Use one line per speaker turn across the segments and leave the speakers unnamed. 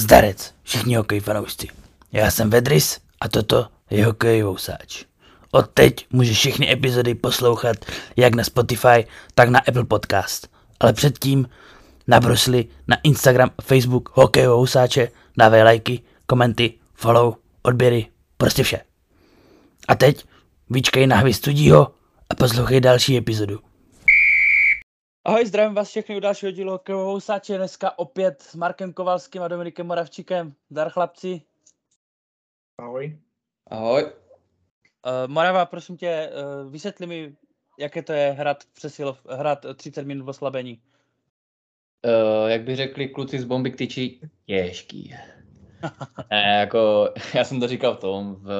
Zdarec, všichni hokej fanoušci. Já jsem Vedris a toto je hokej vousáč. Od teď můžeš všechny epizody poslouchat jak na Spotify, tak na Apple Podcast. Ale předtím nabrosli na Instagram Facebook hokej vousáče, dávej lajky, komenty, follow, odběry, prostě vše. A teď vyčkej na studího a poslouchej další epizodu. Ahoj, zdravím vás všechny u dalšího dílu Hokejovou sáče. Dneska opět s Markem Kovalským a Dominikem Moravčíkem. Dar chlapci.
Ahoj.
Ahoj.
Uh, Morava, prosím tě, uh, vysvětli mi, jaké to je hrát, přesilov, hrát 30 minut v oslabení.
Uh, jak by řekli kluci z bomby k tyči, těžký. ne, jako, já jsem to říkal v tom, v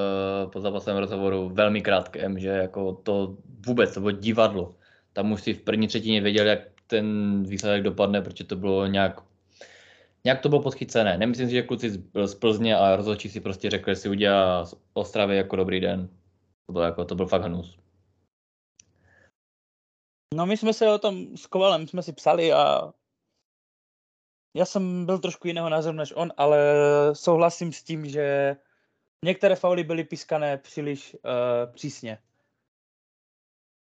pozápasovém rozhovoru, velmi krátkém, že jako to vůbec, to bylo divadlo tam už si v první třetině věděl, jak ten výsledek dopadne, protože to bylo nějak nějak to bylo podchycené. Nemyslím si, že kluci z Plzně a rozhodčí si prostě řekli, že si udělá z Ostravy jako dobrý den. To byl, jako, to byl fakt hnus.
No my jsme se o tom s Kovalem jsme si psali a já jsem byl trošku jiného názoru než on, ale souhlasím s tím, že některé fauly byly pískané příliš uh, přísně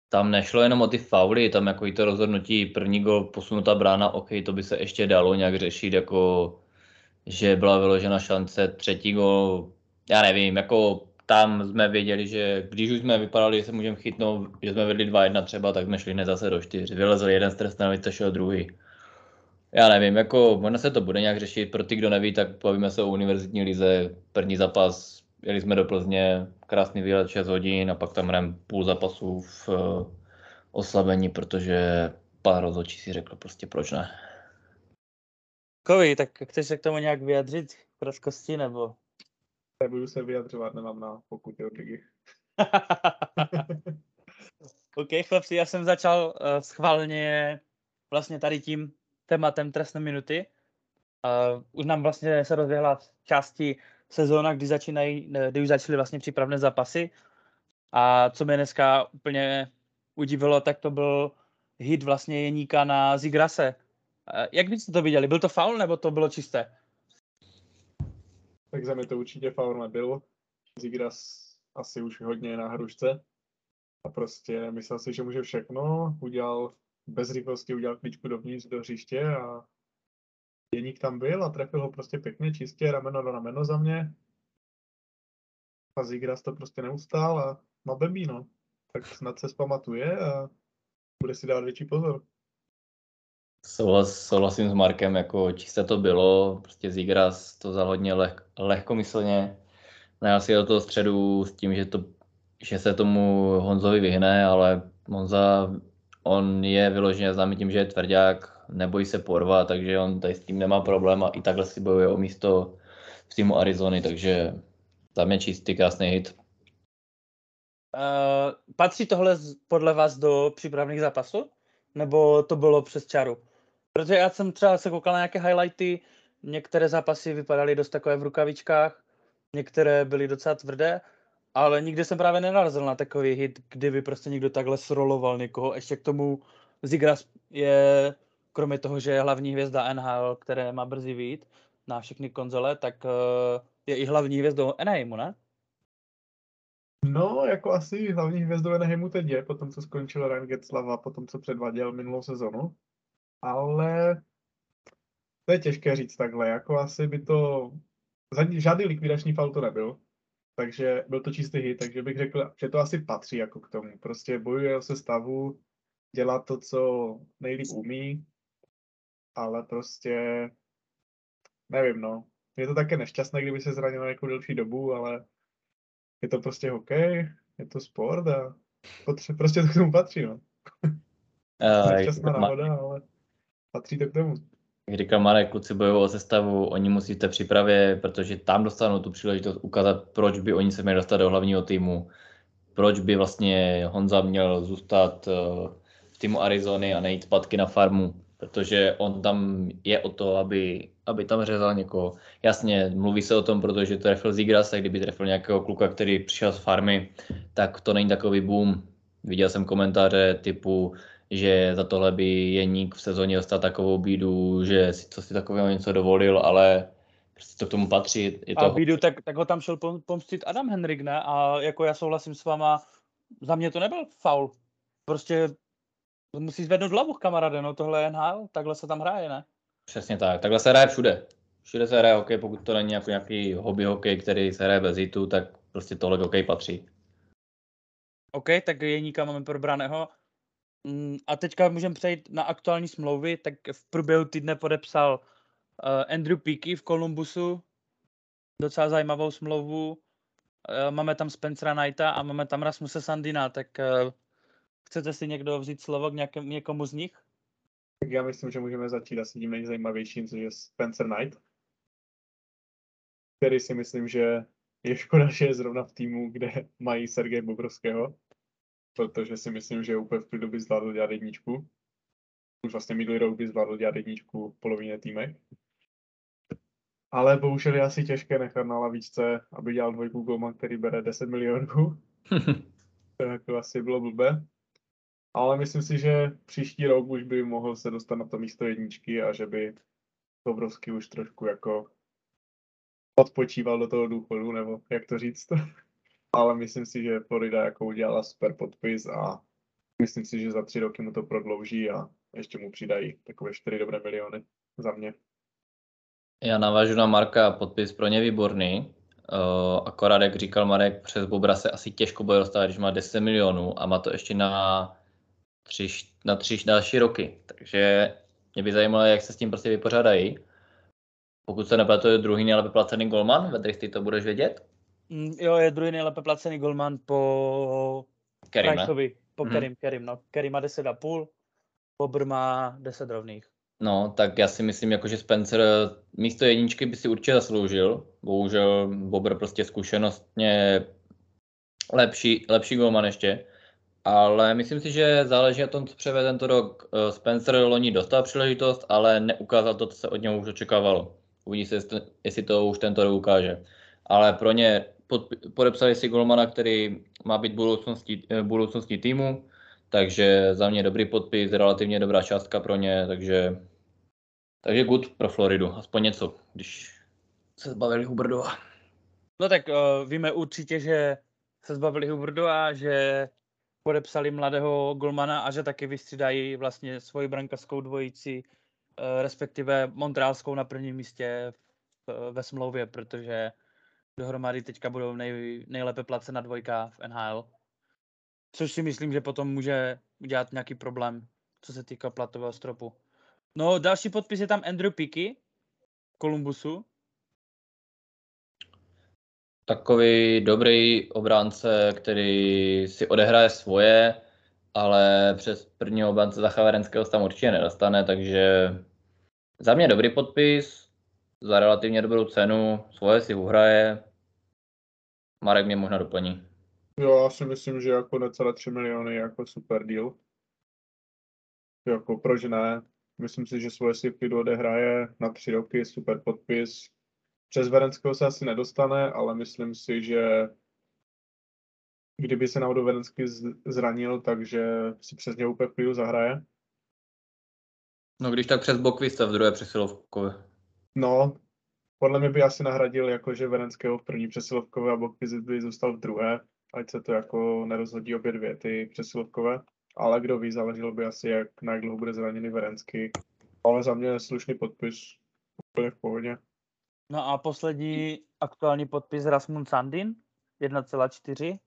tam nešlo jenom o ty fauly, tam jako i to rozhodnutí, první gol posunutá brána, OK, to by se ještě dalo nějak řešit, jako že byla vyložena šance, třetí gol, já nevím, jako tam jsme věděli, že když už jsme vypadali, že se můžeme chytnout, že jsme vedli 2-1 třeba, tak jsme šli hned zase do 4. Vylezl jeden z trestného, šel druhý. Já nevím, jako možná se to bude nějak řešit, pro ty, kdo neví, tak povíme se o univerzitní lize, první zápas jeli jsme do Plzně, krásný výlet 6 hodin a pak tam hrajeme půl zápasu v uh, oslabení, protože pár rozhodčí si řekl prostě proč ne.
Kovy, tak chceš se k tomu nějak vyjadřit v krátkosti, nebo?
Nebudu se vyjadřovat, nemám na pokuty od ligy.
OK, chlapci, já jsem začal uh, schválně vlastně tady tím tématem trestné minuty. Uh, už nám vlastně se rozběhla části sezóna, kdy, začínají, kdy už začaly vlastně přípravné zápasy. A co mě dneska úplně udivilo, tak to byl hit vlastně Jeníka na Zigrase. Jak byste to viděli? Byl to faul nebo to bylo čisté?
Tak za mě to určitě faul nebyl. Zigras asi už hodně na hrušce. A prostě myslel si, že může všechno. Udělal bez rychlosti, udělal klíčku dovnitř do hřiště a Jeník tam byl a trefil ho prostě pěkně, čistě, rameno do rameno za mě. A Zigras to prostě neustál a má blbý, no. Tak snad se zpamatuje a bude si dát větší pozor.
Souhlas, souhlasím s Markem, jako čisté to bylo, prostě Zigras to za hodně leh, lehkomyslně. Najal si do toho středu s tím, že, to, že se tomu Honzovi vyhne, ale Honza, on je vyloženě známý tím, že je tvrdák, nebojí se porva, takže on tady s tím nemá problém a i takhle si bojuje o místo v týmu Arizony, takže tam je čistý krásný hit.
Uh, patří tohle podle vás do přípravných zápasů? Nebo to bylo přes čaru? Protože já jsem třeba se koukal na nějaké highlighty, některé zápasy vypadaly dost takové v rukavičkách, některé byly docela tvrdé, ale nikdy jsem právě nenarazil na takový hit, kdyby prostě někdo takhle sroloval někoho. Ještě k tomu Zigras je kromě toho, že je hlavní hvězda NHL, které má brzy vít na všechny konzole, tak uh, je i hlavní hvězdou Anaheimu, ne?
No, jako asi hlavní hvězdou Anaheimu teď je, potom co skončil Ryan Getzlav a potom co předváděl minulou sezonu. Ale to je těžké říct takhle, jako asi by to, žádný likvidační faul to nebyl, takže byl to čistý hit, takže bych řekl, že to asi patří jako k tomu. Prostě bojuje o sestavu, dělá to, co nejlíp umí, ale prostě nevím, no. Je to také nešťastné, kdyby se zranil nějakou delší dobu, ale je to prostě hokej, je to sport a potře- prostě to k tomu patří, no. Uh, nešťastná náhoda, ale patří to k tomu.
Jak říkal Marek, kluci bojují o sestavu, oni musí v té přípravě, protože tam dostanou tu příležitost ukázat, proč by oni se měli dostat do hlavního týmu, proč by vlastně Honza měl zůstat eh, v týmu Arizony a nejít zpátky na farmu protože on tam je o to, aby, aby tam řezal někoho. Jasně, mluví se o tom, protože trefil Zigras, a kdyby trefil nějakého kluka, který přišel z farmy, tak to není takový boom. Viděl jsem komentáře typu, že za tohle by Jeník v sezóně dostal takovou bídu, že si co si takového něco dovolil, ale Prostě to k tomu patří. Je
A
to...
Bídu, tak, tak ho tam šel pom- pomstit Adam Henrik, ne? A jako já souhlasím s váma, za mě to nebyl faul. Prostě musí zvednout hlavu, kamaráde, no tohle je NHL, takhle se tam hraje, ne?
Přesně tak. Takhle se hraje všude. Všude se hraje hokej, pokud to není jako nějaký hobby hokej, který se hraje bez hitu, tak prostě tohle hokej patří.
OK, tak Jeníka máme probraného. Mm, A teďka můžeme přejít na aktuální smlouvy, tak v průběhu týdne podepsal uh, Andrew Peaky v Columbusu, docela zajímavou smlouvu. Uh, máme tam Spencera Knighta a máme tam Rasmuse Sandina, tak uh, chcete si někdo vzít slovo k nějakém, někomu z nich?
Tak já myslím, že můžeme začít asi tím nejzajímavějším, což je Spencer Knight, který si myslím, že je škoda, že je zrovna v týmu, kde mají Sergeje Bobrovského, protože si myslím, že úplně v klidu by zvládl dělat jedničku. Už vlastně minulý rok by zvládl dělat jedničku v polovině týmek. Ale bohužel je asi těžké nechat na lavičce, aby dělal dvojku golman, který bere 10 milionů. To jako asi bylo blbé. Ale myslím si, že příští rok už by mohl se dostat na to místo jedničky a že by Bobrovský už trošku jako odpočíval do toho důchodu, nebo jak to říct. Ale myslím si, že Florida jako udělala super podpis a myslím si, že za tři roky mu to prodlouží a ještě mu přidají takové čtyři dobré miliony za mě.
Já navážu na Marka, podpis pro ně výborný. Uh, akorát, jak říkal Marek, přes Bobra se asi těžko bude dostat, když má 10 milionů a má to ještě na tři, na tři další roky. Takže mě by zajímalo, jak se s tím prostě vypořádají. Pokud se nepletu, je druhý nejlépe placený golman, Vedrich, ty to budeš vědět?
Mm, jo, je druhý nejlépe placený golman po? Priceovi, po
Mhm.
Kerim, Kerim, no. Kerim má 10,5, Bobr má 10 rovných.
No, tak já si myslím, jako, že Spencer místo jedničky by si určitě zasloužil. Bohužel Bobr prostě zkušenostně lepší, lepší golman ještě. Ale myslím si, že záleží na tom, co převede tento rok. Eh, Spencer loni dostal příležitost, ale neukázal to, co se od něho už očekávalo. Uvidí se, jestli- to už tento rok ukáže. Ale pro ně pod, podepsali si golmana, který má být budoucností, eh, budoucností týmu, takže za mě dobrý podpis, relativně dobrá částka pro ně, takže, takže good pro Floridu, aspoň něco, když se zbavili Huberdova.
No tak uh, víme určitě, že se zbavili Huberdu a že podepsali mladého golmana a že taky vystřídají vlastně svoji brankařskou dvojici, uh, respektive Montrealskou na prvním místě v, ve smlouvě, protože dohromady teďka budou nej, nejlépe placená dvojka v NHL. Což si myslím, že potom může udělat nějaký problém, co se týká platového stropu. No, další podpis je tam Andrew Picky, Kolumbusu.
Takový dobrý obránce, který si odehraje svoje, ale přes prvního obránce Zachaverenského se tam určitě nedostane, takže za mě dobrý podpis, za relativně dobrou cenu, svoje si uhraje. Marek mě možná doplní.
Jo, já si myslím, že jako necelé 3 miliony je jako super deal. Jako proč ne? Myslím si, že svoje si v odehraje na tři roky, super podpis. Přes Verenského se asi nedostane, ale myslím si, že kdyby se náhodou Verenský z- zranil, takže si přes něj úplně v klidu zahraje.
No když tak přes Bokvista v druhé přesilovkové.
No, podle mě by asi nahradil jakože Verenského v první přesilovkové a Bokviz by zůstal v druhé, ať se to jako nerozhodí obě dvě ty přesilovkové. Ale kdo ví, záleželo by asi, jak, na jak dlouho bude zraněný Verenský. Ale za mě slušný podpis, úplně v pohodě.
No a poslední aktuální podpis Rasmus Sandin, 1,4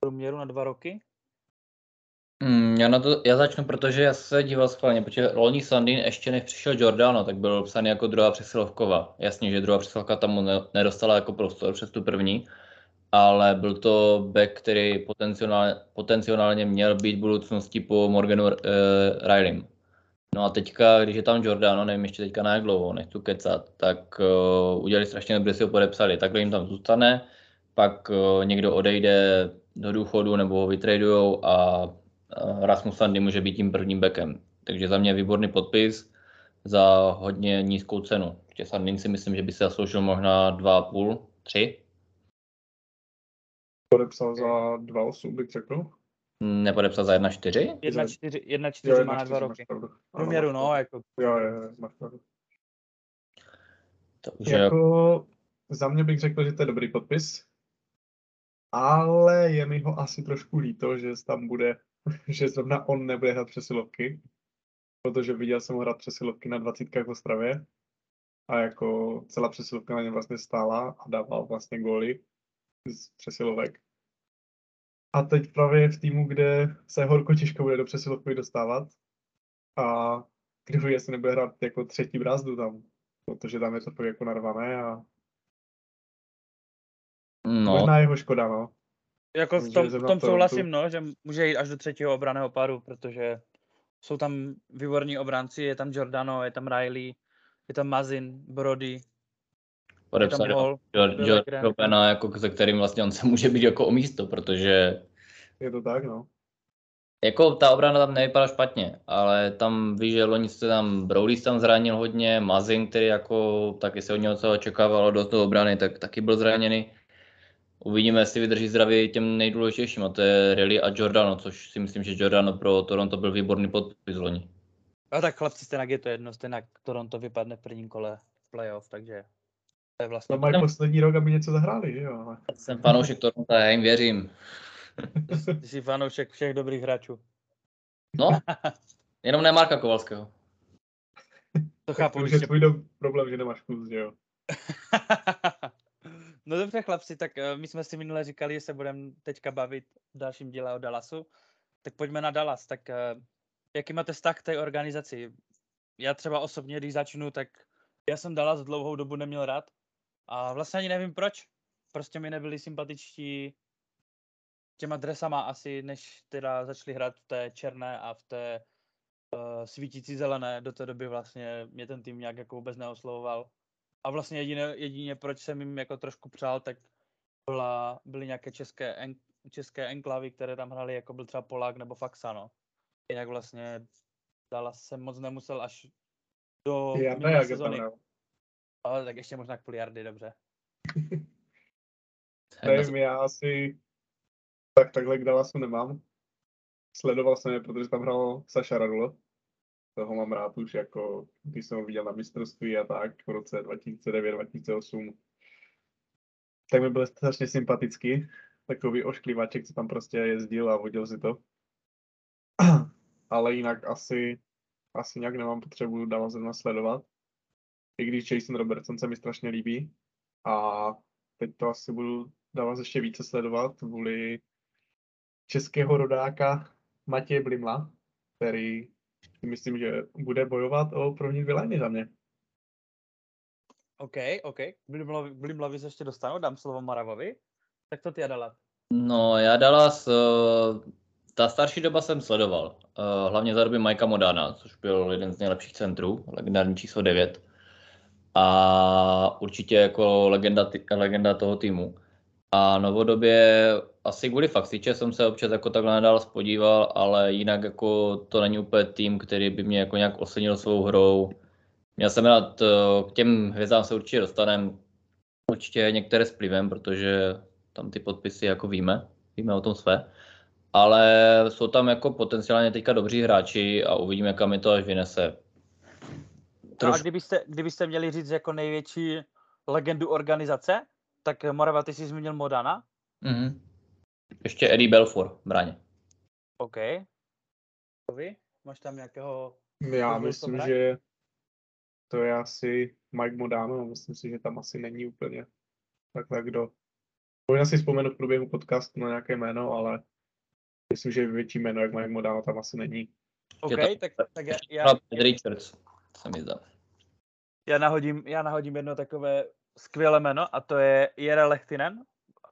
průměru na dva roky.
Mm, já, na to, já začnu, protože já se díval schválně, protože loni Sandin ještě než přišel Giordano, tak byl psaný jako druhá přesilovková. Jasně, že druhá přesilovka tam nedostala jako prostor přes tu první, ale byl to back, který potenciálně, potenciálně měl být v budoucnosti po Morganu uh, Rileym. No a teďka, když je tam Giordano, nevím ještě teďka na jak dlouho, nechci kecat, tak uh, udělali strašně dobře, si ho podepsali. Takhle jim tam zůstane, pak uh, někdo odejde do důchodu nebo ho vytradujou a uh, Rasmus Sandy může být tím prvním backem. Takže za mě výborný podpis za hodně nízkou cenu. Ještě Sandin si myslím, že by se zasloužil možná 2,5, 3.
Podepsal za 2,8 bych řekl.
Nepodepsal za 1,4?
1,4
Jo,
1,4 má na dva
1,4 máš
roky. Průměru, no, jako
Jo, jo, jo, máš pravdu.
Takže
Jako za mě bych řekl, že to je dobrý podpis, ale je mi ho asi trošku líto, že tam bude, že zrovna on nebude hrát přesilovky, protože viděl jsem ho hrát přesilovky na 20 v Ostravě a jako celá přesilovka na něm vlastně stála a dával vlastně góly z přesilovek. A teď právě v týmu, kde se horko těžko bude do přesilovky dostávat a kdo ví, jestli nebude hrát jako třetí brázdu tam, protože tam je to fakt jako narvané a
no,
možná jeho škoda, no.
Jako v tom, v tom
to-
souhlasím, no, že může jít až do třetího obraného paru, protože jsou tam výborní obránci, je tam Giordano, je tam Riley, je tam Mazin, Brody,
podepsali. George Robena, jako se kterým vlastně on se může být jako o místo, protože
Je to tak, no.
Jako ta obrana tam nevypadá špatně, ale tam víš, že loni se tam Brody tam zranil hodně, Mazin, který jako taky se od něho co očekávalo do toho obrany, tak taky byl zraněný. Uvidíme, jestli vydrží zdraví těm nejdůležitějším, a to je Riley a Giordano, což si myslím, že Giordano pro Toronto byl výborný podpis loni.
A tak chlapci, stejnak je to jedno, stejnak Toronto vypadne v prvním kole v playoff, takže to je vlastně...
To mají poslední rok, aby něco zahráli, že jo? Ale...
Jsem fanoušek Toronto, já jim věřím.
Ty jsi fanoušek všech dobrých hráčů.
No, jenom ne Marka Kovalského.
To chápu,
to už
když
je tvůj problém, že nemáš kus, že jo?
no dobře chlapci, tak eh, my jsme si minule říkali, že se budeme teďka bavit v dalším díle o Dallasu. Tak pojďme na Dallas. Tak eh, jaký máte vztah k té organizaci? Já třeba osobně, když začnu, tak já jsem Dallas dlouhou dobu neměl rád. A vlastně ani nevím proč. Prostě mi nebyli sympatičtí těma dresama asi, než teda začali hrát v té černé a v té uh, svítící zelené. Do té doby vlastně mě ten tým nějak jako vůbec neoslovoval. A vlastně jediné, jedině proč jsem jim jako trošku přál, tak byla, byly nějaké české, en, české enklavy, které tam hrály, jako byl třeba Polák nebo Faxa, no. Jinak vlastně Dallas jsem moc nemusel až do
Já
minulé
ne, tam
sezony.
hrál.
Ale tak ještě možná kvůli Jardy, dobře.
Nevím, já asi tak takhle k Dallasu nemám. Sledoval jsem je, protože tam hrál Saša Radula. Toho mám rád už jako, když jsem ho viděl na mistrovství a tak v roce 2009-2008. Tak mi byl strašně sympatický. Takový ošklivaček, co tam prostě jezdil a vodil si to. Ale jinak asi, asi nějak nemám potřebu Dallas zrovna sledovat. I když Jason Robertson se mi strašně líbí. A teď to asi budu Dallas ještě více sledovat kvůli českého rodáka Matěje Blimla, který si myslím, že bude bojovat o první dvě liny za mě.
OK, OK. Blimlavi, Blimlavi se ještě dostanu, dám slovo Maravovi. Tak to ty Adalat.
No, já Dallas, eh, ta starší doba jsem sledoval, eh, hlavně za doby Mikea Modana, což byl jeden z nejlepších centrů, legendární číslo 9. A určitě jako legenda, legenda toho týmu. A novodobě asi kvůli Faxiče jsem se občas jako takhle na Dallas podíval, ale jinak jako to není úplně tým, který by mě jako nějak ocenil svou hrou. Měl jsem rád, eh, k těm hvězdám se určitě dostanem, určitě některé s plivem, protože tam ty podpisy jako víme, víme o tom své. Ale jsou tam jako potenciálně teďka dobří hráči a uvidíme, kam je to až vynese.
No a
Troš...
kdybyste, kdybyste měli říct jako největší legendu organizace, tak Morava, ty jsi zmínil Modana.
Mhm. Ještě Eddie Belfour v bráně.
OK. Vy? Máš tam nějakého...
Já myslím, že to je asi Mike Modano, myslím si, že tam asi není úplně takhle kdo. Možná si vzpomenu v průběhu podcastu na nějaké jméno, ale myslím, že větší jméno jak Mike Modano tam asi není.
OK, tak, tak já, já,
Richards, se mi zdá.
Já, nahodím, já nahodím jedno takové skvělé jméno a to je Jere Lehtinen.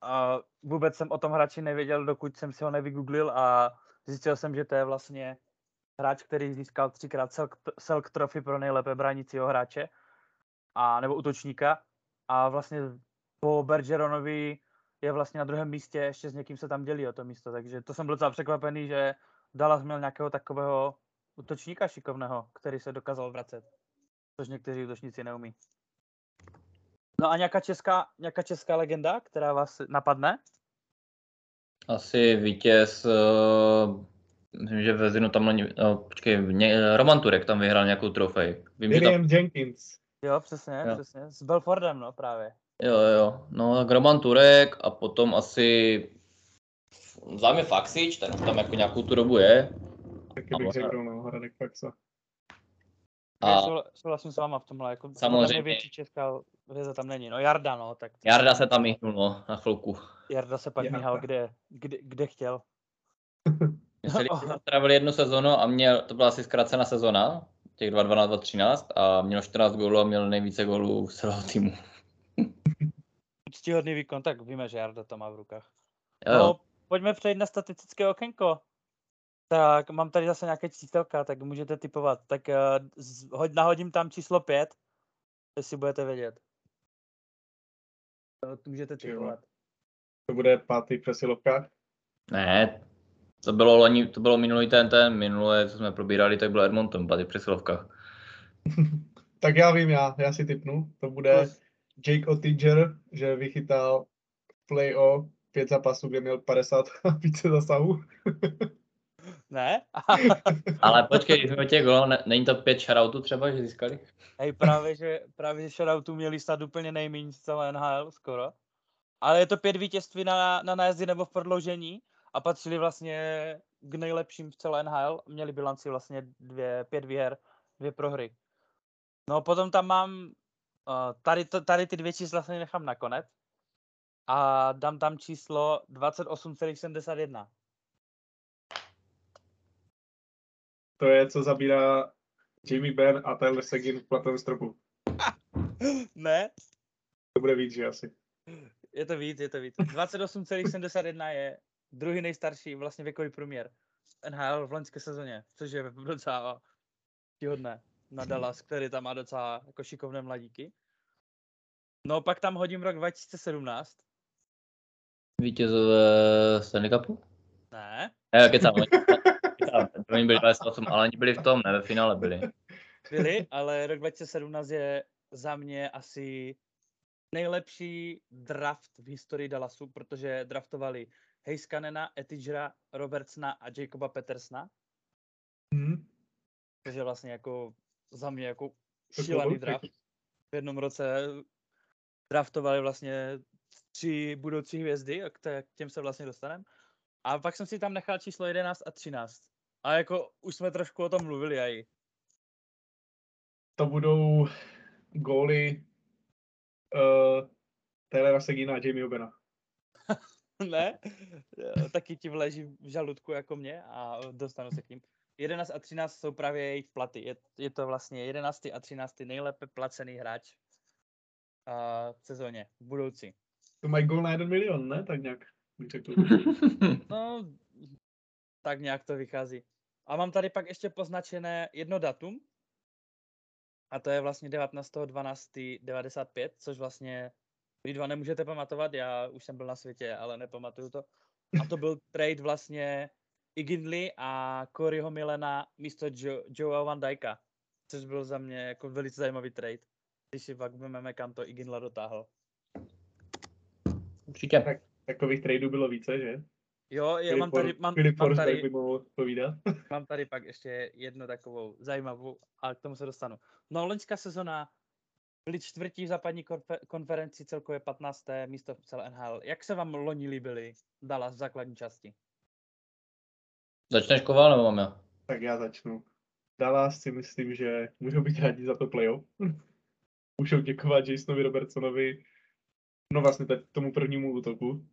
A vůbec jsem o tom hráči nevěděl, dokud jsem si ho nevygooglil a zjistil jsem, že to je vlastně hráč, který získal třikrát Selk, Selk Trophy pro nejlépe bránícího hráče a nebo útočníka. A vlastně po Bergeronovi je vlastně na druhém místě, ještě s někým se tam dělí o to místo, takže to jsem byl docela překvapený, že Dallas měl nějakého takového útočníka šikovného, který se dokázal vracet, což někteří útočníci neumí. No a nějaká česká, nějaká česká legenda, která vás napadne?
Asi vítěz, uh, myslím, že ve Zinu tam není, no, počkej, ně, Roman Turek tam vyhrál nějakou trofej. Vím, že tam
William Jenkins.
Jo, přesně,
Jo.
přesně. S Belfordem, no právě.
Jo, jo. No, tak Roman Turek a potom asi za mě Faxič, ten tam jako nějakou tu dobu je.
Taky bych řekl, no, Hradek Faxa.
A... Souhlasím s váma v tomhle, jako
Samozřejmě.
mě větší česká hvězda tam není. No Jarda, no, tak
Jarda se tam míchnul, no, na chvilku.
Jarda se pak
Jarda.
míhal, kde, kde, kde chtěl.
Mně se strávili jednu sezonu a měl, to byla asi zkrácená sezona, těch 2-12, 2-13 a měl 14 gólů a měl nejvíce gólů z celého týmu.
Úctíhodný výkon, tak víme, že Jarda to má v rukách.
Jo, jo.
No, pojďme přejít na statistické okénko. Tak mám tady zase nějaké číselka, tak můžete typovat. Tak uh, nahodím tam číslo 5, jestli budete vědět. To můžete typovat.
To bude pátý v přesilovkách.
Ne, to bylo loni, to bylo minulý ten, ten, minulé, co jsme probírali, tak byl Edmonton, tady v přesilovkách.
Tak já vím, já, já si typnu. To bude
Plus.
Jake Ottinger, že vychytal play-off pět zápasů, kde měl 50 a více zasahů.
Ne?
Ale počkej, když jsme těch gólů, ne, není to pět shoutoutů třeba, že získali?
Hej, právě, že, právě, že shoutoutů měli snad úplně nejméně z celé NHL skoro. Ale je to pět vítězství na, na nájezdy nebo v prodloužení a patřili vlastně k nejlepším v celé NHL. Měli bilanci vlastně dvě, pět výher, dvě prohry. No potom tam mám, uh, tady, to, tady ty dvě čísla se nechám nakonec a dám tam číslo 28,71.
To je, co zabírá Jamie Benn a Tyler Seguin v platovém stropu.
ne?
To bude víc, že asi.
Je to víc, je to víc. 28,71 je druhý nejstarší vlastně věkový průměr NHL v loňské sezóně, což je docela hodné na Dallas, který tam má docela jako šikovné mladíky. No pak tam hodím rok 2017.
Vítězové Stanley Cupu?
Ne,
Ne, kecám, kecám, oni byli 28, ale oni byli v tom, ne, ve finále byli.
byli, ale rok 2017 je za mě asi nejlepší draft v historii Dallasu, protože draftovali Heiskanena, Etigera, Robertsona a Jacoba Petersna.
Hmm.
Takže vlastně jako za mě jako šílený draft. V jednom roce draftovali vlastně tři budoucí hvězdy, a k těm se vlastně dostaneme. A pak jsem si tam nechal číslo 11 a 13. A jako už jsme trošku o tom mluvili aj.
To budou góly uh, Taylora Segina a Jamie Obena.
ne? Jo, Taky ti vleží v žaludku jako mě a dostanu se k ním. 11 a 13 jsou právě jejich platy. Je, je to vlastně 11 a 13 nejlépe placený hráč a, v sezóně, v budoucí.
To mají gól na jeden milion, ne? Tak nějak.
No, tak nějak to vychází. A mám tady pak ještě poznačené jedno datum. A to je vlastně 19.12.95, což vlastně vy dva nemůžete pamatovat, já už jsem byl na světě, ale nepamatuju to. A to byl trade vlastně Iginley a Coreyho Milena místo jo- Joea Van Dijka, což byl za mě jako velice zajímavý trade. Když si pak vezmeme, kam to Iginla dotáhl.
Určitě.
Tak, takových tradeů bylo více, že?
Jo, já mám tady, mám,
Filip
mám tady,
by mohl povídat.
Mám tady pak ještě jednu takovou zajímavou, a k tomu se dostanu. No, loňská sezona byli čtvrtí v západní konfe- konferenci, celkově 15. místo v celé NHL. Jak se vám loni líbili Dallas v základní části?
Začneš koval nebo mám já?
Tak já začnu. Dallas si myslím, že můžou být rádi za to playoff. můžou děkovat Jasonovi Robertsonovi, no vlastně teď tomu prvnímu útoku,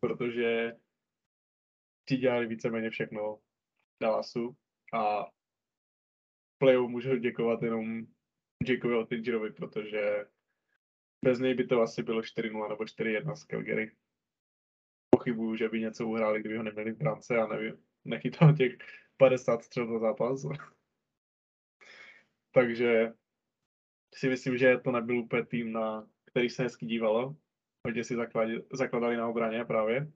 protože ti dělali víceméně všechno Dallasu a playoff můžou děkovat jenom Jakeovi Ottingerovi, protože bez něj by to asi bylo 4-0 nebo 4-1 z Calgary. Pochybuju, že by něco uhráli, kdyby ho neměli v brance a nevím, nechytal těch 50 střel za zápas. Takže si myslím, že to nebyl úplně tým, na který se hezky dívalo. Hodně si zakladali na obraně právě.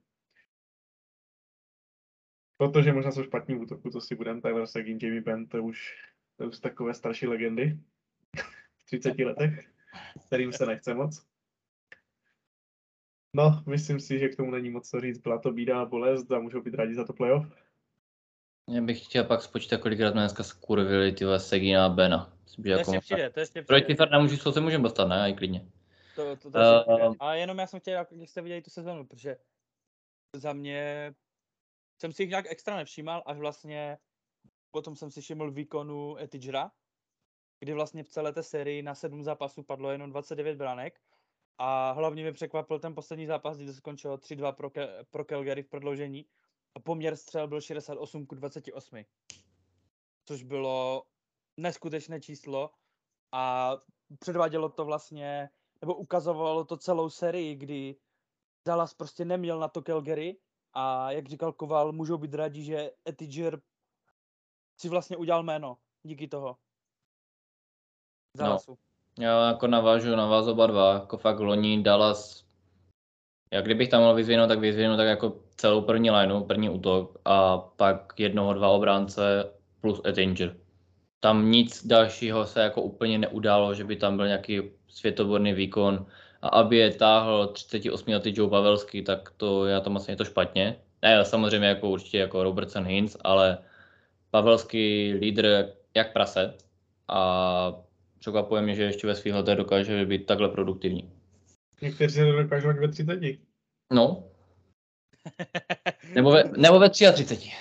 Protože možná jsou špatní v útoku, to si budeme, Tyler Seguin, Jamie Benn, to už, to už takové starší legendy v 30 letech, kterým se nechce moc. No, myslím si, že k tomu není moc co říct. Byla to bída a bolest a můžou být rádi za to playoff.
Já bych chtěl pak spočítat, kolikrát jsme dneska skurvili ty Segina a Bena. Myslím,
To
jako
ještě přijde, to ještě
Proti
přijde.
Fernandu Mužisu se můžeme dostat, ne? I klidně.
To, to.
Ehm.
A jenom já jsem chtěl, jak jak jste viděli tu sezonu, protože za mě jsem si jich nějak extra nevšímal, až vlastně potom jsem si všiml výkonu Etidžera, kdy vlastně v celé té sérii na sedm zápasů padlo jenom 29 branek a hlavně mě překvapil ten poslední zápas, kdy skončilo 3-2 pro, Ke- pro Calgary v prodloužení a poměr střel byl 68 k 28, což bylo neskutečné číslo a předvádělo to vlastně, nebo ukazovalo to celou sérii, kdy Dallas prostě neměl na to Calgary a jak říkal Koval, můžou být rádi, že Etiger si vlastně udělal jméno díky toho.
No.
Dallasu.
Já jako navážu na vás oba dva, jako fakt loni Dallas, já kdybych tam mohl vyzvinout, tak vyzvinu tak jako celou první lineu, první útok a pak jednoho, dva obránce plus Ettinger. Tam nic dalšího se jako úplně neudálo, že by tam byl nějaký světoborný výkon a aby je táhl 38 letý Joe Pavelský, tak to já tam asi je to špatně. Ne, samozřejmě jako určitě jako Robertson Hintz, ale Pavelský lídr jak prase a překvapuje mě, že ještě ve svých letech dokáže být takhle produktivní.
Někteří se to dokážou ve 30.
No, nebo ve, nebo ve 33.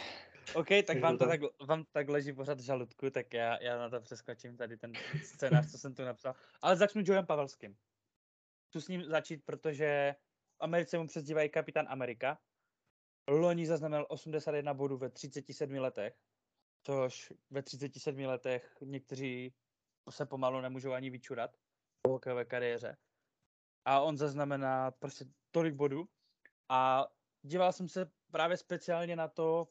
OK, tak vám
to tak.
tak, vám tak leží pořád v žaludku, tak já, já na to přeskočím tady ten scénář, co jsem tu napsal. Ale začnu Joem Pavelským. Chci s ním začít, protože v Americe mu přezdívají kapitán Amerika. Loni zaznamenal 81 bodů ve 37 letech, což ve 37 letech někteří se pomalu nemůžou ani vyčurat po hokejové kariéře. A on zaznamená prostě tolik bodů. A díval jsem se právě speciálně na to,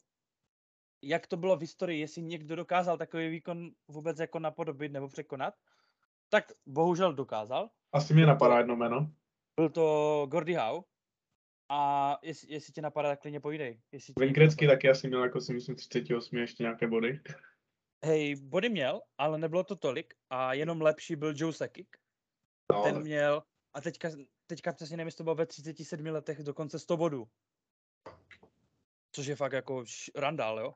jak to bylo v historii, jestli někdo dokázal takový výkon vůbec jako napodobit nebo překonat, tak bohužel dokázal.
Asi mě napadá jedno jméno.
Byl to Gordy Howe. A jestli, jestli tě napadá, tak klidně povídej. Jestli
taky asi měl jako si myslím 38 ještě nějaké body.
Hej, body měl, ale nebylo to tolik a jenom lepší byl Joe Sakic.
No,
Ten měl, a teďka, teďka přesně nevím, jestli to bylo ve 37 letech dokonce 100 bodů. Což je fakt jako randál, jo.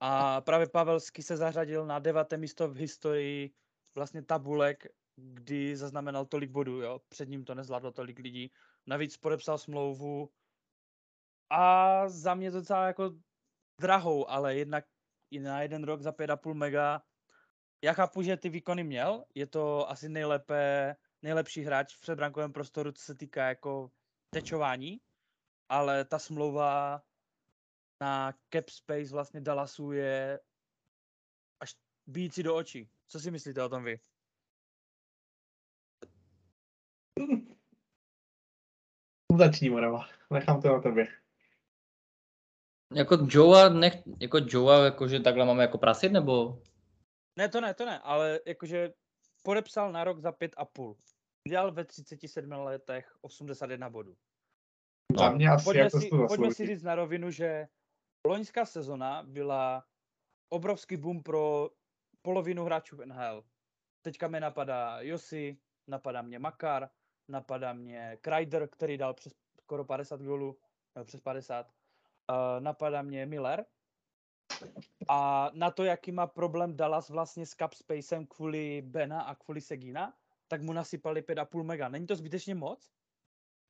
A právě Pavelsky se zařadil na deváté místo v historii vlastně tabulek, kdy zaznamenal tolik bodů, jo. Před ním to nezvládlo tolik lidí. Navíc podepsal smlouvu a za mě docela jako drahou, ale jednak i na jeden rok za 5,5 mega. Já chápu, že ty výkony měl, je to asi nejlépe, nejlepší hráč v předbrankovém prostoru, co se týká jako tečování, ale ta smlouva na cap space vlastně Dallasu je až bíjící do očí. Co si myslíte o tom vy?
Začni, Morava. Nechám to na tebe.
Jako Joea, nech, jako Joea, jakože takhle máme jako prasit, nebo?
Ne, to ne, to ne, ale jakože podepsal na rok za 5,5. Dělal ve 37 letech 81 bodů.
Za
No.
mě asi
Pojďme
jako
si,
to
pojďme si říct na rovinu, že loňská sezona byla obrovský boom pro polovinu hráčů v NHL. Teďka mě napadá Josi, napadá mě Makar, napadá mě Kreider, který dal přes skoro 50 gólů, přes 50. Uh, napadá mě Miller. A na to, jaký má problém Dallas vlastně s cap spacem kvůli Bena a kvůli Segina, tak mu nasypali 5,5 mega. Není to zbytečně moc?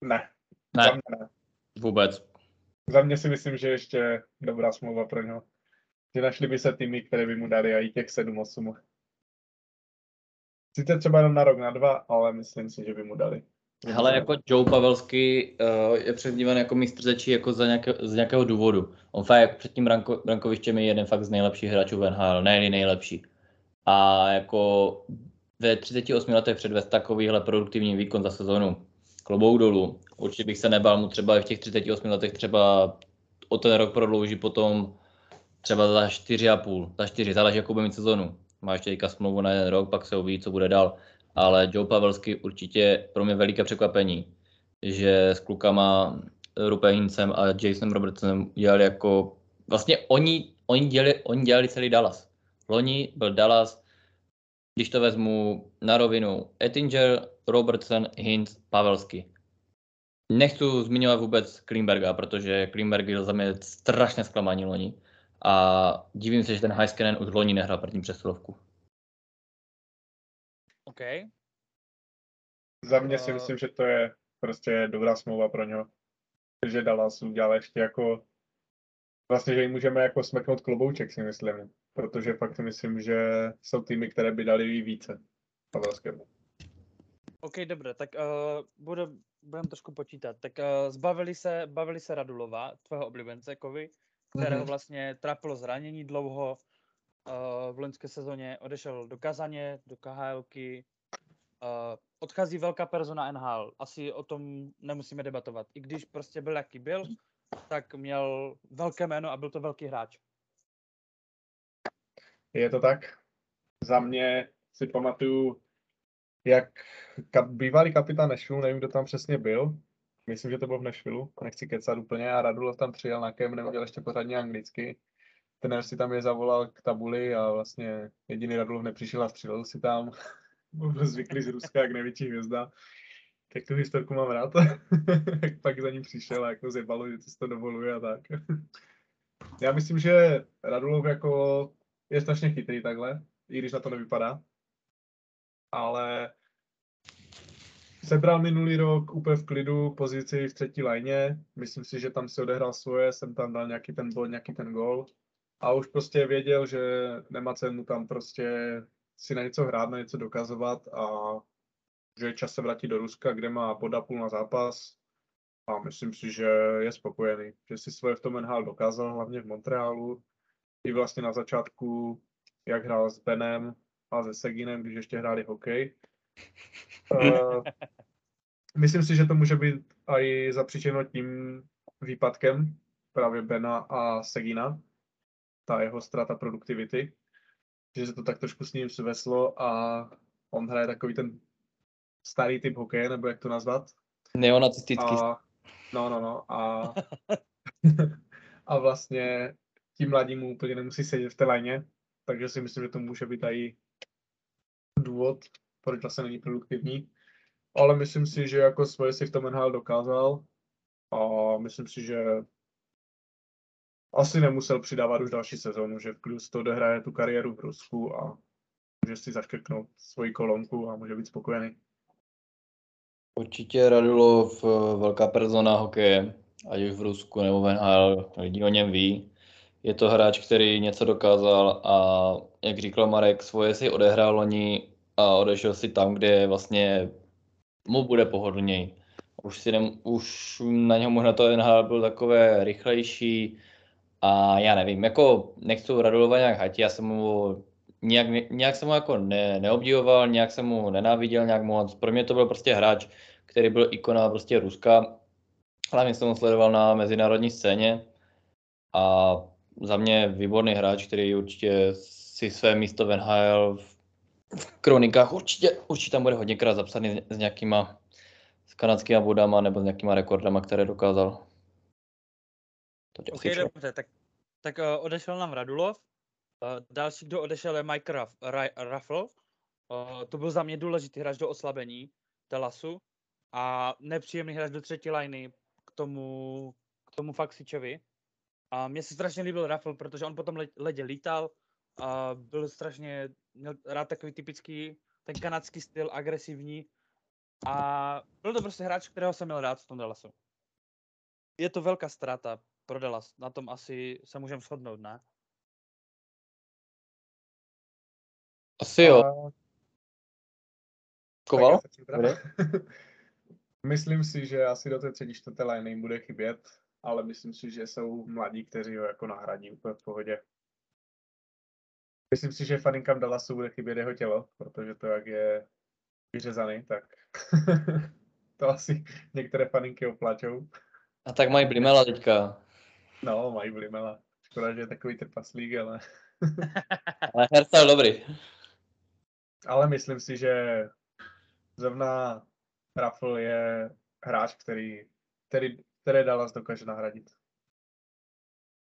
Ne,
Ne,
ne.
vůbec.
Za mě si myslím, že ještě dobrá smlouva pro něho. Že našli by se týmy, které by mu dali i těch 7-8. Sice třeba jenom na rok, na dva, ale myslím si, že by mu dali.
Hele, jako Joe Pavelský uh, je přezdívaný jako mistr řečí jako za nějaké, z nějakého důvodu. On fakt jako před tím branko, brankovištěm je jeden fakt z nejlepších hráčů v NHL, ne nejlepší. A jako ve 38 letech předvést takovýhle produktivní výkon za sezonu, klobouk dolů. Určitě bych se nebál mu třeba v těch 38 letech třeba o ten rok prodlouží potom třeba za 4,5, za 4, záleží jakou bude mít sezonu. Má ještě teďka smlouvu na jeden rok, pak se uvidí, co bude dál ale Joe Pavelský určitě pro mě veliké překvapení, že s klukama Rupe Hincem a Jasonem Robertsonem dělali jako, vlastně oni, oni, dělali, oni dělali celý Dallas. Loni byl Dallas, když to vezmu na rovinu, Ettinger, Robertson, Hintz, Pavelský. Nechci zmiňovat vůbec Klimberga, protože Klimberg byl za mě strašně zklamání loni. A divím se, že ten Heiskanen už loni nehrál první přesilovku.
OK.
Za mě si
Eh.
myslím, že to je prostě dobrá smlouva pro něho. Že Dallas udělal ještě jako vlastně, že jim můžeme jako smeknout klobouček, si myslím. Protože fakt si myslím, že jsou týmy, které by dali více Pavelskému.
OK, dobře, tak uh, bude, budeme trošku počítat. Tak uh, zbavili se, bavili se Radulova, tvého oblíbence, Kovy, kterého
Mhm.
vlastně trápilo zranění dlouho. Uh, v loňské sezóně odešel do Kazaně, do KHLky. Uh, odchází velká persona NHL. Asi o tom nemusíme debatovat. I když prostě byl jaký byl, tak měl velké jméno a byl to velký hráč.
Je to tak? Za mě si pamatuju, jak bývalý kapitán Nashville, nevím, kdo tam přesně byl, myslím, že to bylo v Nashville, nechci kecat úplně, a Radulov tam přijel na kem, neuměl ještě pořádně anglicky. Trenér si tam je zavolal k tabuli a vlastně jediný Radulov nepřišel a střílel si tam. Byl zvyklý z Ruska, jak největší hvězda. Tak tu historku mám rád. jak pak za ním přišel a jako zjebalo, že si to dovoluje a tak. Já myslím, že Radulov jako je strašně chytrý takhle, i když na to nevypadá. Ale sebral minulý rok úplně v klidu pozici v třetí lajně. Myslím si, že tam si odehrál svoje, jsem tam dal nějaký ten bod, nějaký ten gol. A už prostě věděl, že nemá cenu tam prostě si na něco hrát, na něco dokazovat a že je čas se vrátit do Ruska, kde má bod a půl na zápas. A myslím si, že je spokojený, že si svoje v tom NHL dokázal, hlavně v Montrealu. I vlastně na začátku, jak hrál s Benem a se Seginem, když ještě hráli hokej. Uh, myslím si, že to může být i zapříčeno tím výpadkem právě Bena a Segina, ta jeho ztráta produktivity, že se to tak trošku s ním sveslo a on hraje takový ten starý typ hokeje, nebo jak to nazvat.
Neonacistický.
A, no, no, no. A, a vlastně ti mladí mu úplně nemusí sedět v té lajně, takže si myslím, že to může být i důvod, proč vlastně není produktivní. Ale myslím si, že jako svoje si v tom NHL dokázal a myslím si, že asi nemusel přidávat už další sezónu, že v to odehraje tu kariéru v Rusku a může si zaškrknout svoji kolonku a může být spokojený.
Určitě Radulov eh, velká persona hokeje, ať už v Rusku nebo v NHL, lidi o něm ví. Je to hráč, který něco dokázal a jak říkal Marek, svoje si odehrál loni a odešel si tam, kde vlastně mu bude pohodlněji. Už, si nem, už na něho možná to NHL byl takové rychlejší a já nevím, jako nechci Radulova nějak hatit, já jsem mu nějak, nějak jsem mu jako ne, neobdivoval, nějak jsem mu nenáviděl nějak moc. Pro mě to byl prostě hráč, který byl ikona prostě Ruska. Hlavně jsem ho sledoval na mezinárodní scéně a za mě výborný hráč, který určitě si své místo v NHL v, v kronikách určitě, určitě tam bude hodněkrát zapsaný s, nějakýma s kanadskými bodama nebo s nějakýma rekordama, které dokázal. To
OK, dobře, tak, tak uh, odešel nám Radulov. Uh, další, kdo odešel, je Mike Raff, Ra, Raffle. Uh, to byl za mě důležitý hráč do oslabení Telasu a nepříjemný hráč do třetí liny k tomu, k tomu Faxičovi. A mně se strašně líbil Raffle, protože on potom le- ledě lítal a byl strašně, měl rád takový typický ten kanadský styl, agresivní. A byl to prostě hráč, kterého jsem měl rád v tom Dallasu. Je to velká ztráta pro Dallas, na tom asi se můžeme shodnout, ne?
Asi jo.
A-
Koval?
Myslím si, že asi do té třetí, čtvrté line jim bude chybět, ale myslím si, že jsou mladí, kteří ho jako nahradí úplně v pohodě. Myslím si, že faninkám Dallasu bude chybět jeho tělo, protože to, jak je vyřezaný, tak to asi některé faninky oplačou.
A tak mají Blimela teďka.
No, mají Blimela. Škoda, že je takový trpaslík, ale...
Ale hairstyle dobrý.
ale myslím si, že zrovna Raffle je hráč, který, který, které Dallas dokáže nahradit.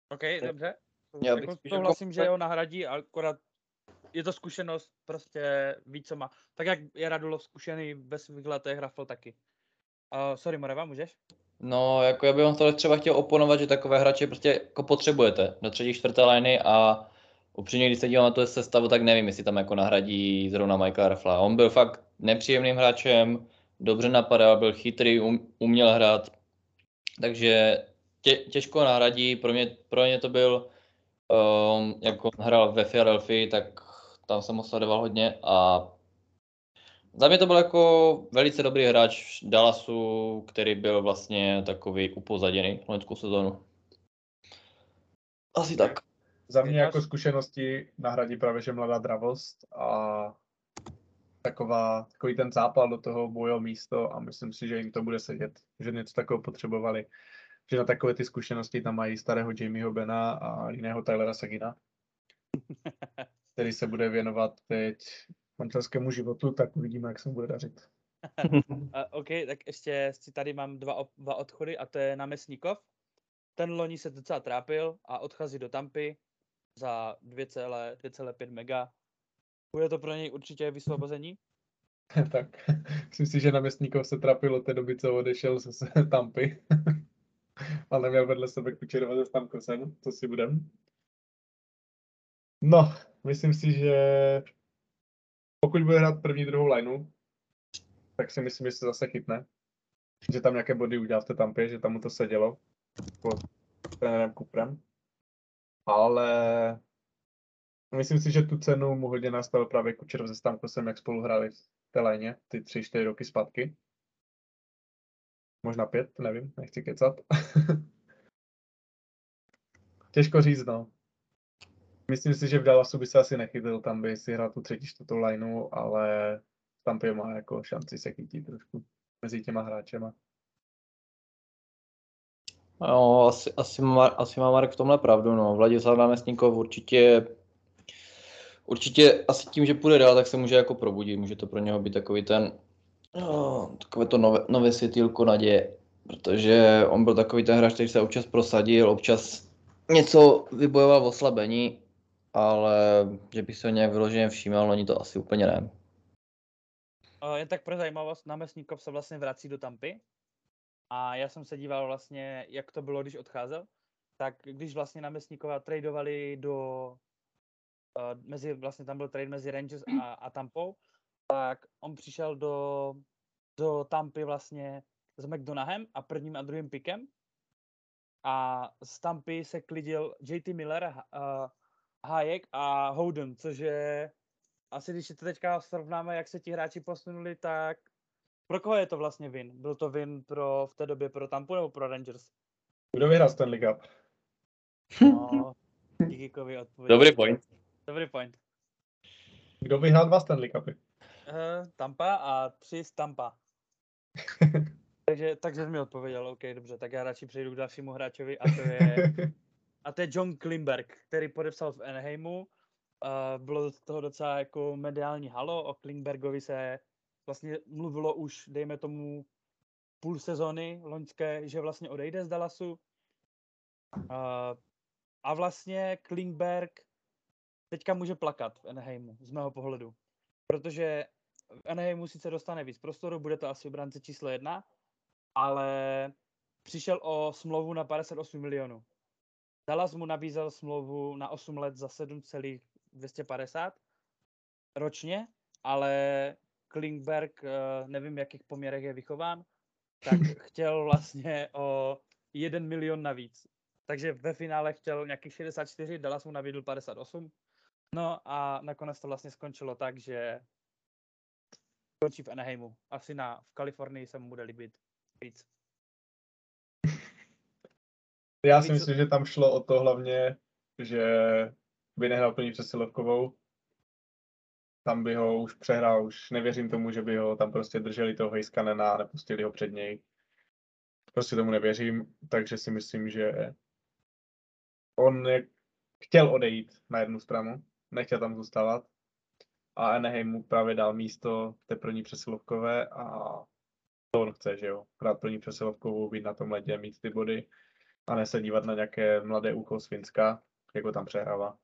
OK, dobře.
Já bych
Jako
spíš
souhlasím,
jako-
že ho nahradí, akorát je to zkušenost, prostě ví, co má. Tak jak je Radulov zkušený ve svých letech, Raffle taky. Uh, sorry, Moreva, můžeš?
No, jako já bych vám to třeba chtěl oponovat, že takové hráče prostě jako potřebujete do třetí, čtvrté liny a upřímně, když se dívám na to sestavu, tak nevím, jestli tam jako nahradí zrovna Michaela Rafla. On byl fakt nepříjemným hráčem, dobře napadal, byl chytrý, um, uměl hrát, takže tě, těžko nahradí. Pro mě, pro mě to byl, um, jako hrál ve Philadelphia, tak tam jsem ho sledoval hodně a za mě to byl jako velice dobrý hráč Dallasu, který byl vlastně takový upozaděný loňskou sezónu. Asi tak.
Za mě jako zkušenosti nahradí právě, že mladá dravost a taková, takový ten zápal do toho bojo místo a myslím si, že jim to bude sedět, že něco takového potřebovali. Že na takové ty zkušenosti tam mají starého Jamieho Bena a jiného Tylera Sagina, který se bude věnovat teď manželskému životu, tak uvidíme, jak se mu bude dařit.
OK, tak ještě si tady mám dva, dva odchody a to je námestníkov. Ten loni se docela trápil a odchází do Tampy za 2,5 mega. Bude to pro něj určitě vysvobození?
tak, myslím si, že námestníkov se trápil od té doby, co odešel z Tampy. Ale neměl vedle sebe Kučerova se Stamkosem, to si budem. No, myslím si, že pokud bude hrát první, druhou lineu, tak si myslím, že se zase chytne. Že tam nějaké body udělal v té tampě, že tam mu to sedělo pod trenérem Kuprem. Ale myslím si, že tu cenu mu hodně nastavil právě Kučerov se Stamkosem, jak spolu hráli v té léně ty tři, čtyři roky zpátky. Možná pět, nevím, nechci kecat. Těžko říct, no. Myslím si, že v Dallasu by se asi nechytil, tam by si hrál tu třetí, čtvrtou lineu, ale tam má jako šanci se chytit trošku mezi těma hráčema.
No, asi, asi, má, asi má Marek v tomhle pravdu, no. Vladislav Námestníkov určitě určitě asi tím, že půjde dál, tak se může jako probudit. Může to pro něho být takový ten, no, takové to nové, nové světýlko naděje. Protože on byl takový ten hráč, který se občas prosadil, občas něco vybojoval v oslabení, ale že bych se nějak vyloženě všímal, oni to asi úplně ne.
Uh, jen tak pro zajímavost, námestníkov se vlastně vrací do Tampy a já jsem se díval vlastně, jak to bylo, když odcházel, tak když vlastně námestníkova tradovali do, uh, mezi, vlastně tam byl trade mezi Rangers a, a Tampou, tak on přišel do, do Tampy vlastně s McDonahem a prvním a druhým pikem a z Tampy se klidil JT Miller, uh, Hayek a Howden, což je asi když to teďka srovnáme, jak se ti hráči posunuli, tak pro koho je to vlastně win? Byl to win pro, v té době pro Tampu nebo pro Rangers?
Kdo vyhrál Stanley Cup?
No, díky odpověď.
Dobrý point.
Dobrý point.
Kdo vyhrál dva Stanley Cupy?
Uh, Tampa a tři z Tampa. takže, takže jsi mi odpověděl, OK, dobře, tak já radši přejdu k dalšímu hráčovi a to je a to je John Klimberg, který podepsal v Anaheimu. Uh, bylo z toho docela jako mediální halo, o Klingbergovi se vlastně mluvilo už, dejme tomu, půl sezony loňské, že vlastně odejde z Dallasu. Uh, a vlastně Klingberg teďka může plakat v Anaheimu, z mého pohledu. Protože Anaheimu sice dostane víc prostoru, bude to asi obránce číslo jedna, ale přišel o smlouvu na 58 milionů. Dallas mu nabízel smlouvu na 8 let za 7,250 ročně, ale Klingberg, eh, nevím, v jakých poměrech je vychován, tak chtěl vlastně o 1 milion navíc. Takže ve finále chtěl nějakých 64, Dallas mu nabídl 58. No a nakonec to vlastně skončilo tak, že končí v Anaheimu. Asi na, v Kalifornii se mu bude líbit víc.
Já si myslím, že tam šlo o to hlavně, že by nehrál plní přesilovkovou. Tam by ho už přehrál, už nevěřím tomu, že by ho tam prostě drželi toho Hejskanena a nepustili ho před něj. Prostě tomu nevěřím, takže si myslím, že on chtěl odejít na jednu stranu, nechtěl tam zůstávat a Anaheim mu právě dal místo té první přesilovkové a to on chce, že jo, hrát první přesilovkovou, být na tom ledě, mít ty body a ne se dívat na nějaké mladé úko z Finska, jako tam přehrává.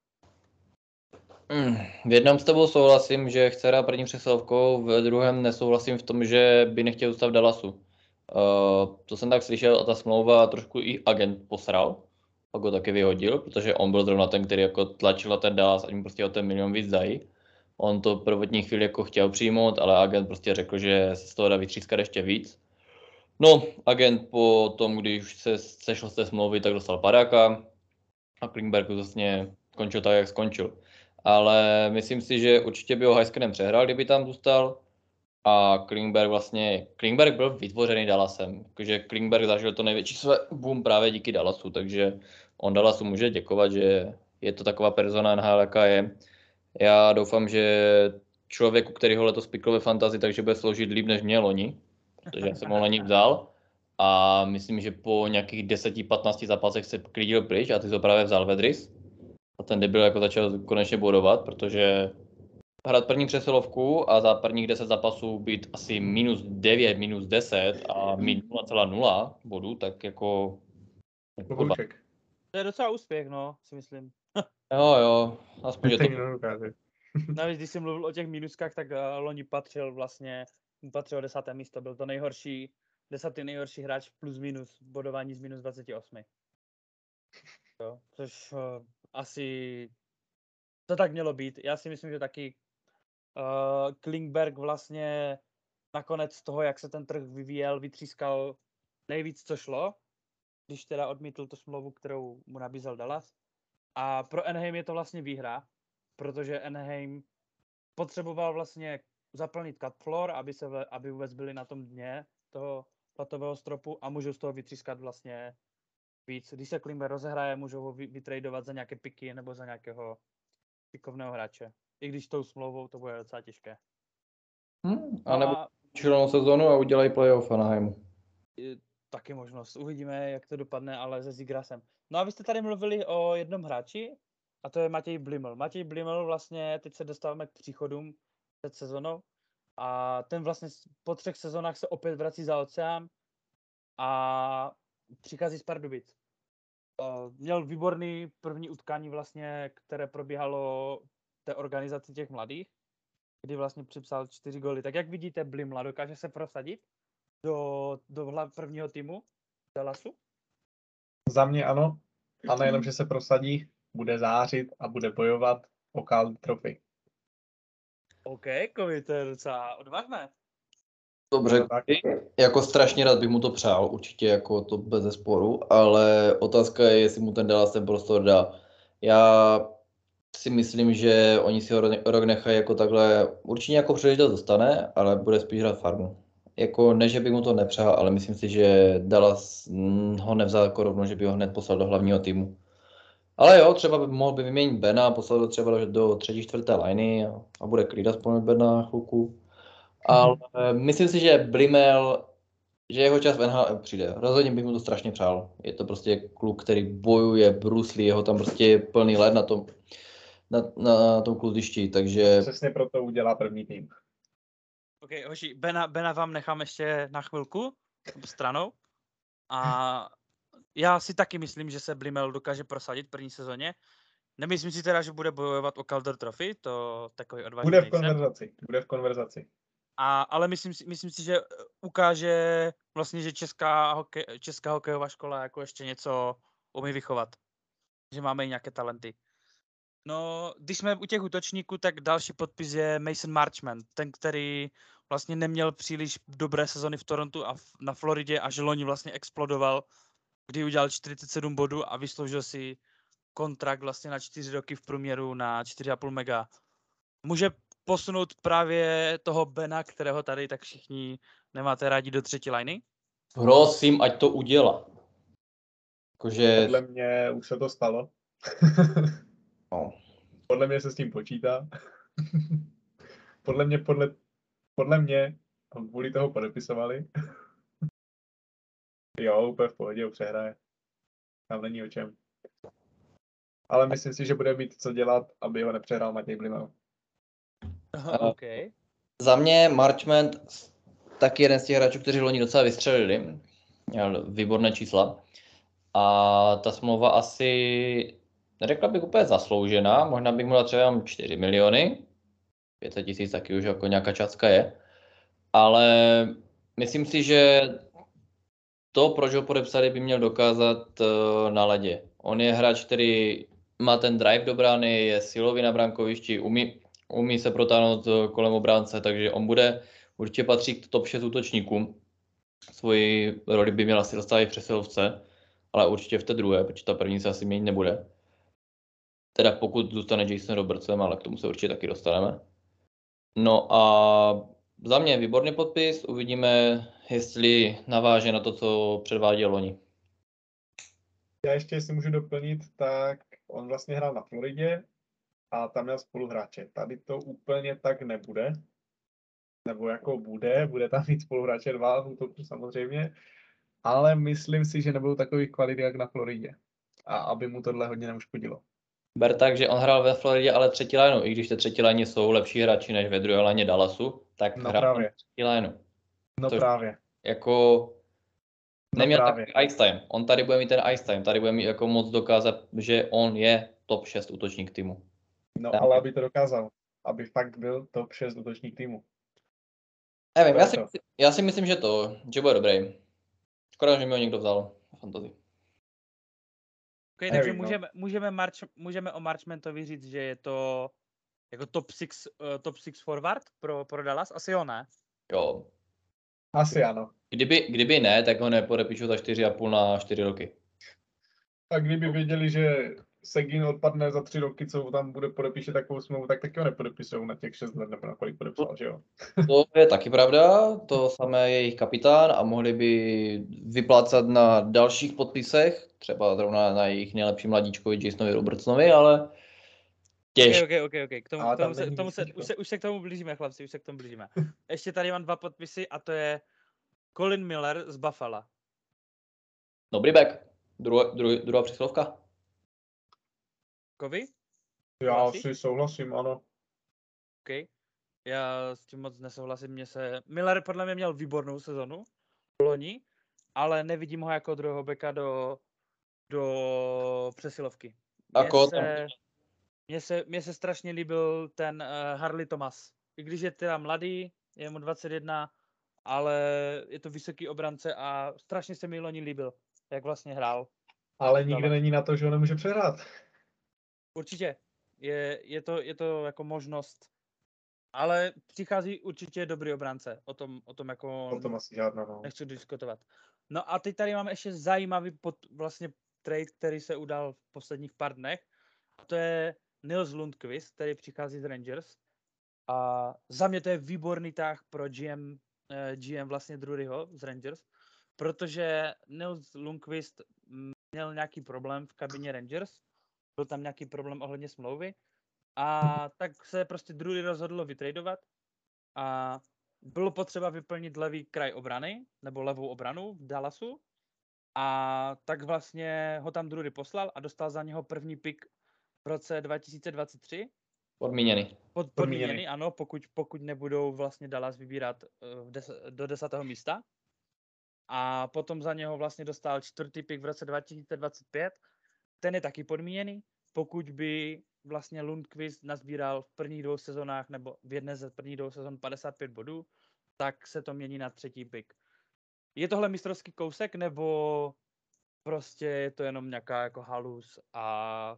Mm, v jednom s tebou souhlasím, že chce hrát první přesilovkou, v druhém nesouhlasím v tom, že by nechtěl zůstat v Dallasu. Uh, to jsem tak slyšel a ta smlouva trošku i agent posral, pak ho taky vyhodil, protože on byl zrovna ten, který jako tlačil na ten Dallas, ať mu prostě o ten milion víc dají. On to prvotní chvíli jako chtěl přijmout, ale agent prostě řekl, že se z toho dá vytřískat ještě víc. No, agent po tom, když se sešel z té smlouvy, tak dostal padáka a Klingberg vlastně skončil tak, jak skončil. Ale myslím si, že určitě by ho Heiskanen přehrál, kdyby tam zůstal. A Klingberg vlastně, Klingberg byl vytvořený Dallasem, takže Klingberg zažil to největší své boom právě díky Dallasu, takže on Dallasu může děkovat, že je to taková persona NHL, jaká je. Já doufám, že člověku, který ho letos pikl ve fantazii, takže bude sloužit líp, než mě loni, protože já jsem ho loni vzal. A myslím, že po nějakých 10-15 zápasech se klidil pryč a ty to právě vzal Vedris. A ten debil jako začal konečně bodovat, protože hrát první přesilovku a za prvních 10 zápasů být asi minus 9, minus 10 a mít 0,0 bodů, tak jako... jako.
To je docela úspěch, no, si myslím.
Jo, jo, aspoň, že to...
Teď někdo dokáže.
Navíc, když jsem mluvil o těch minuskách, tak uh, loni patřil vlastně, mu patřilo desáté místo, byl to nejhorší, desátý nejhorší hráč plus minus, bodování z minus 28. Jo, což uh, asi to tak mělo být. Já si myslím, že taky uh, Klingberg vlastně nakonec z toho, jak se ten trh vyvíjel, vytřískal nejvíc, co šlo, když teda odmítl tu smlouvu, kterou mu nabízel Dallas. A pro Anaheim je to vlastně výhra, protože Anaheim potřeboval vlastně zaplnit cut floor, aby, se, aby vůbec byli na tom dně toho platového stropu a můžou z toho vytřískat vlastně víc. Když se Klimber rozehraje, můžou ho vy- vytradovat za nějaké piky nebo za nějakého pikovného hráče. I když tou smlouvou to bude docela těžké.
Hm,
No
a nebo
a
sezonu a udělají playoff Anaheimu.
Taky možnost. Uvidíme, jak to dopadne, ale se Zigrasem. No a vy jste tady mluvili o jednom hráči, a to je Matěj Bliml. Matěj Bliml vlastně, teď se dostáváme k příchodům před sezonou, a ten vlastně po třech sezónách se opět vrací za oceán a přichází z Pardubic. Měl výborný první utkání vlastně, které probíhalo té organizaci těch mladých, kdy vlastně připsal čtyři góly. Tak jak vidíte Blimla, dokáže se prosadit do, do hla- prvního týmu Dallasu?
Za mě ano. A nejenom, že se prosadí, bude zářit a bude bojovat o Calder Trophy.
OK, Kovi, to je docela odvážné.
Dobře,
Tak.
jako strašně rád bych mu to přál, určitě jako to bez sporu, ale otázka je, jestli mu ten Dallas ten prostor dá. Já si myslím, že oni si ho ro- rok nechají jako takhle, určitě jako příležitost dostane, ale bude spíš hrát farmu. Jako ne, že bych mu to nepřál, ale myslím si, že Dallas mm, ho nevzal jako rovno, že by ho hned poslal do hlavního týmu. Ale jo, třeba by mohl by vyměnit Bena, poslat ho třeba do, třetí, čtvrté liney a, a bude klid aspoň Bena na chvilku. Ale myslím si, že Blimel, že jeho čas v NHL přijde. Rozhodně bych mu to strašně přál. Je to prostě kluk, který bojuje, bruslí, jeho tam prostě je plný led na tom, na, na tom kluzišti, takže
Přesně proto udělá první tým.
OK, hoši, Bena, Bena vám nechám ještě na chvilku stranou. A já si taky myslím, že se Blimel dokáže prosadit v první sezóně. Nemyslím si teda, že bude bojovat o Calder Trophy, to takový odvážný
Bude v
nejsem.
konverzaci. Bude v konverzaci.
A, ale myslím si, myslím si, že ukáže vlastně, že česká, hokej, česká hokejová škola jako ještě něco umí vychovat. Že máme i nějaké talenty. No, když jsme u těch útočníků, tak další podpis je Mason Marchman, ten, který vlastně neměl příliš dobré sezony v Torontu a v, na Floridě a že loni vlastně explodoval, kdy udělal 47 bodů a vysloužil si kontrakt vlastně na 4 roky v průměru na 4,5 mega. Může posunout právě toho Bena, kterého tady tak všichni nemáte rádi do třetí liny?
prosím, ať to udělá. Jakože,
Podle mě už se to stalo.
no,
Podle mě se s tím počítá. podle mě, podle, podle mě, kvůli toho podepisovali. jo, úplně v pohodě, ho přehraje. Tam není o čem. Ale myslím si, že bude mít co dělat, aby ho nepřehrál Matěj Blimel.
OK.
Za mě Marchment taky jeden z těch hráčů, kteří loni docela vystřelili. Měl výborné čísla. A ta smlouva asi, neřekla bych úplně zasloužená, možná bych mu dal třeba jenom 4 miliony. 500 tisíc taky už jako nějaká částka je. Ale myslím si, že to, proč ho podepsali, by měl dokázat uh, na ledě. On je hráč, který má ten drive do brány, je silový na brankovišti, umí, umí se protáhnout eh, kolem obránce, takže on bude, určitě patří k top 6 útočníkům. Svoji roli by měl asi dostat i v přesilovce, ale určitě v té druhé, protože ta první se asi měnit nebude. Teda pokud zůstane Jason Robertson, ale k tomu se určitě taky dostaneme. No a za mě výborný podpis, uvidíme, jestli naváže na to, co předváděl loni.
Já ještě, jestli můžu doplnit, tak on vlastně hrál na Floridě a tam měl spoluhráče. Tady to úplně tak nebude. Nebo jako bude, bude tam mít spoluhráče dva v útoku samozřejmě, ale myslím si, že nebudou takových kvalit jak na Floridě. A aby mu tohle hodně neuškodilo.
Ber tak, že on hrál ve Floridě, ale třetí lineu. I když ty třetí line jsou lepší hráči než ve druhé lině Dallasu, tak
No
hrál
právě.
třetí lineu.
No
Což-
právě.
Jako neměl
No
takový ice time. On tady bude mít ten ice time. Tady bude mít jako moc dokázat, že on je top 6 útočník týmu.
No
Tak.
ale aby to dokázal. Aby fakt byl top 6 útočník týmu.
Nevím, já si, myslím- já si myslím, že to, že bude dobrý. Škoda, že mi ho někdo vzal na fantasy.
Okay,
Nevím,
takže
no.
můžeme, můžeme, March, můžeme o Marchmentovi říct, že je to jako top 6, uh, top six forward pro, pro Dallas? Asi jo, ne?
Jo.
Asi ano.
Kdyby, kdyby ne, tak ho nepodepíšu za 4,5 na 4 roky.
A kdyby věděli, že Segin odpadne za tři roky, co tam bude podepíše takovou smlouvu, tak taky ho nepodepisují na těch 6 let, nebo na kolik podepsal, že jo?
To je taky pravda, to samé je jejich kapitán a mohli by vyplácat na dalších podpisech, třeba zrovna na jejich nejlepším mladíčkovi Jasonovi Robertsonovi, ale
Ok,
těžko.
ok, ok, ok. K tomu, k tomu, se, k tomu se, už, se, už se k tomu blížíme, chlapci, už se k tomu blížíme. Ještě tady mám dva podpisy a to je Colin Miller z Buffalo.
Dobrý back. Druhá, druhá, druhá přesilovka.
Kovy?
Já si souhlasím, ano.
OK. Já s tím moc nesouhlasím. Mně se... Miller podle mě měl výbornou sezonu v loni, ale nevidím ho jako druhého beka do, do přesilovky.
A
Mně se,
tam-
mně, se, mně se strašně líbil ten uh, Harley Thomas. I když je teda mladý, je mu 21, ale je to vysoký obrance a strašně se mi loni líbil, jak vlastně hrál.
Ale nikde
Dále.
není na to, že ho nemůže přehrát.
Určitě. Je, je, to, je to jako možnost. Ale přichází určitě dobrý obránce. O tom, o tom jako
O tom asi žádná, no.
nechci diskutovat. No a teď tady máme ještě zajímavý pod, vlastně trade, který se udal v posledních pár dnech. A to je Nils Lundqvist, který přichází z Rangers. A za mě to je výborný tah pro GM, eh, GM vlastně Druryho z Rangers, protože Nils Lundqvist mm, měl nějaký problém v kabině Rangers, byl tam nějaký problém ohledně smlouvy a tak se prostě Drury rozhodlo vytradovat a bylo potřeba vyplnit levý kraj obrany, nebo levou obranu v Dallasu a tak vlastně ho tam Drury poslal a dostal za něho první pick v roce 2023
Podmíněný.
pod,
Podmíněný.
podmíněný, ano, pokud, pokud nebudou vlastně Dallas vybírat eh, v des, do desátého místa. A potom za něho vlastně dostal čtvrtý pick v roce 2025. Ten je taky podmíněný. Pokud by vlastně Lundqvist nazbíral v prvních dvou sezónách nebo v jedné ze prvních dvou sezon 55 bodů, tak se to mění na třetí pick. Je tohle mistrovský kousek, nebo prostě je to jenom nějaká jako halus a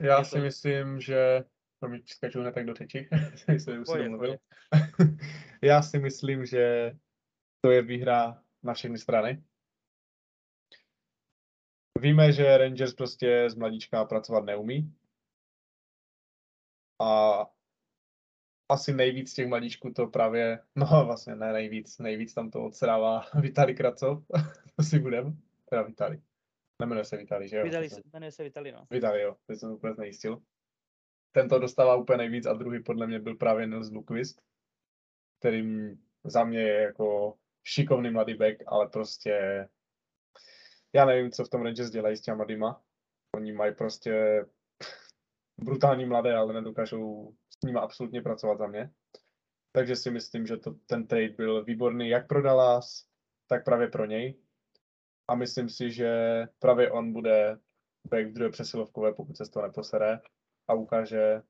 Já
Je
si
to-
myslím, že... Promiň, hned tak do řeči, jsem se už
Pohodě,
domluvil. Já si myslím, že to je výhra na všechny strany. Víme, že Rangers prostě z mladíčka pracovat neumí. A asi nejvíc těch mladíčků to právě, no vlastně ne nejvíc, nejvíc tam to odsrává Vitali Kracov, to si budem, teda Vitali. Nemenuje se Vitali, že jo? To
se- jmenuje se Vitali, no.
Vitali, jo, teď jsem úplně znejistil. Tento dostává úplně nejvíc a druhý podle mě byl právě Nils Lukvist, kterým za mě je jako šikovný mladý back, ale prostě já nevím, co v tom Rangers dělají s těma mladýma. Oni mají prostě brutální mladé, ale nedokážou s nimi absolutně pracovat za mě. Takže si myslím, že to, ten trade byl výborný jak pro Dallas, tak právě pro něj. A myslím si, že právě on bude back v druhé přesilovkové, pokud se toho neposere a ukáže,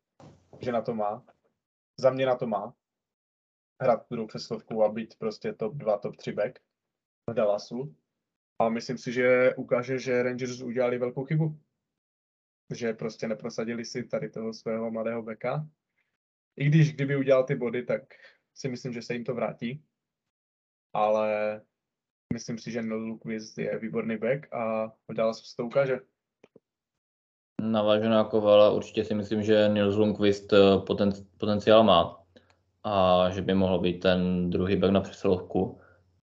že na to má. Za mě na to má. Hrát druhou přesilovku a být prostě top 2, top 3 back. v Dallasu. A myslím si, že ukáže, že Rangers udělali velkou chybu. Že prostě neprosadili si tady toho svého mladého beka. I když kdyby udělal ty body, tak si myslím, že se jim to vrátí. Ale myslím si, že Quiz je výborný back a Dallasu se to ukáže.
Navážu na Kovala, určitě si myslím, že Nils Lundqvist eh, poten, potenciál má a že by mohl být ten druhý back na přesilovku.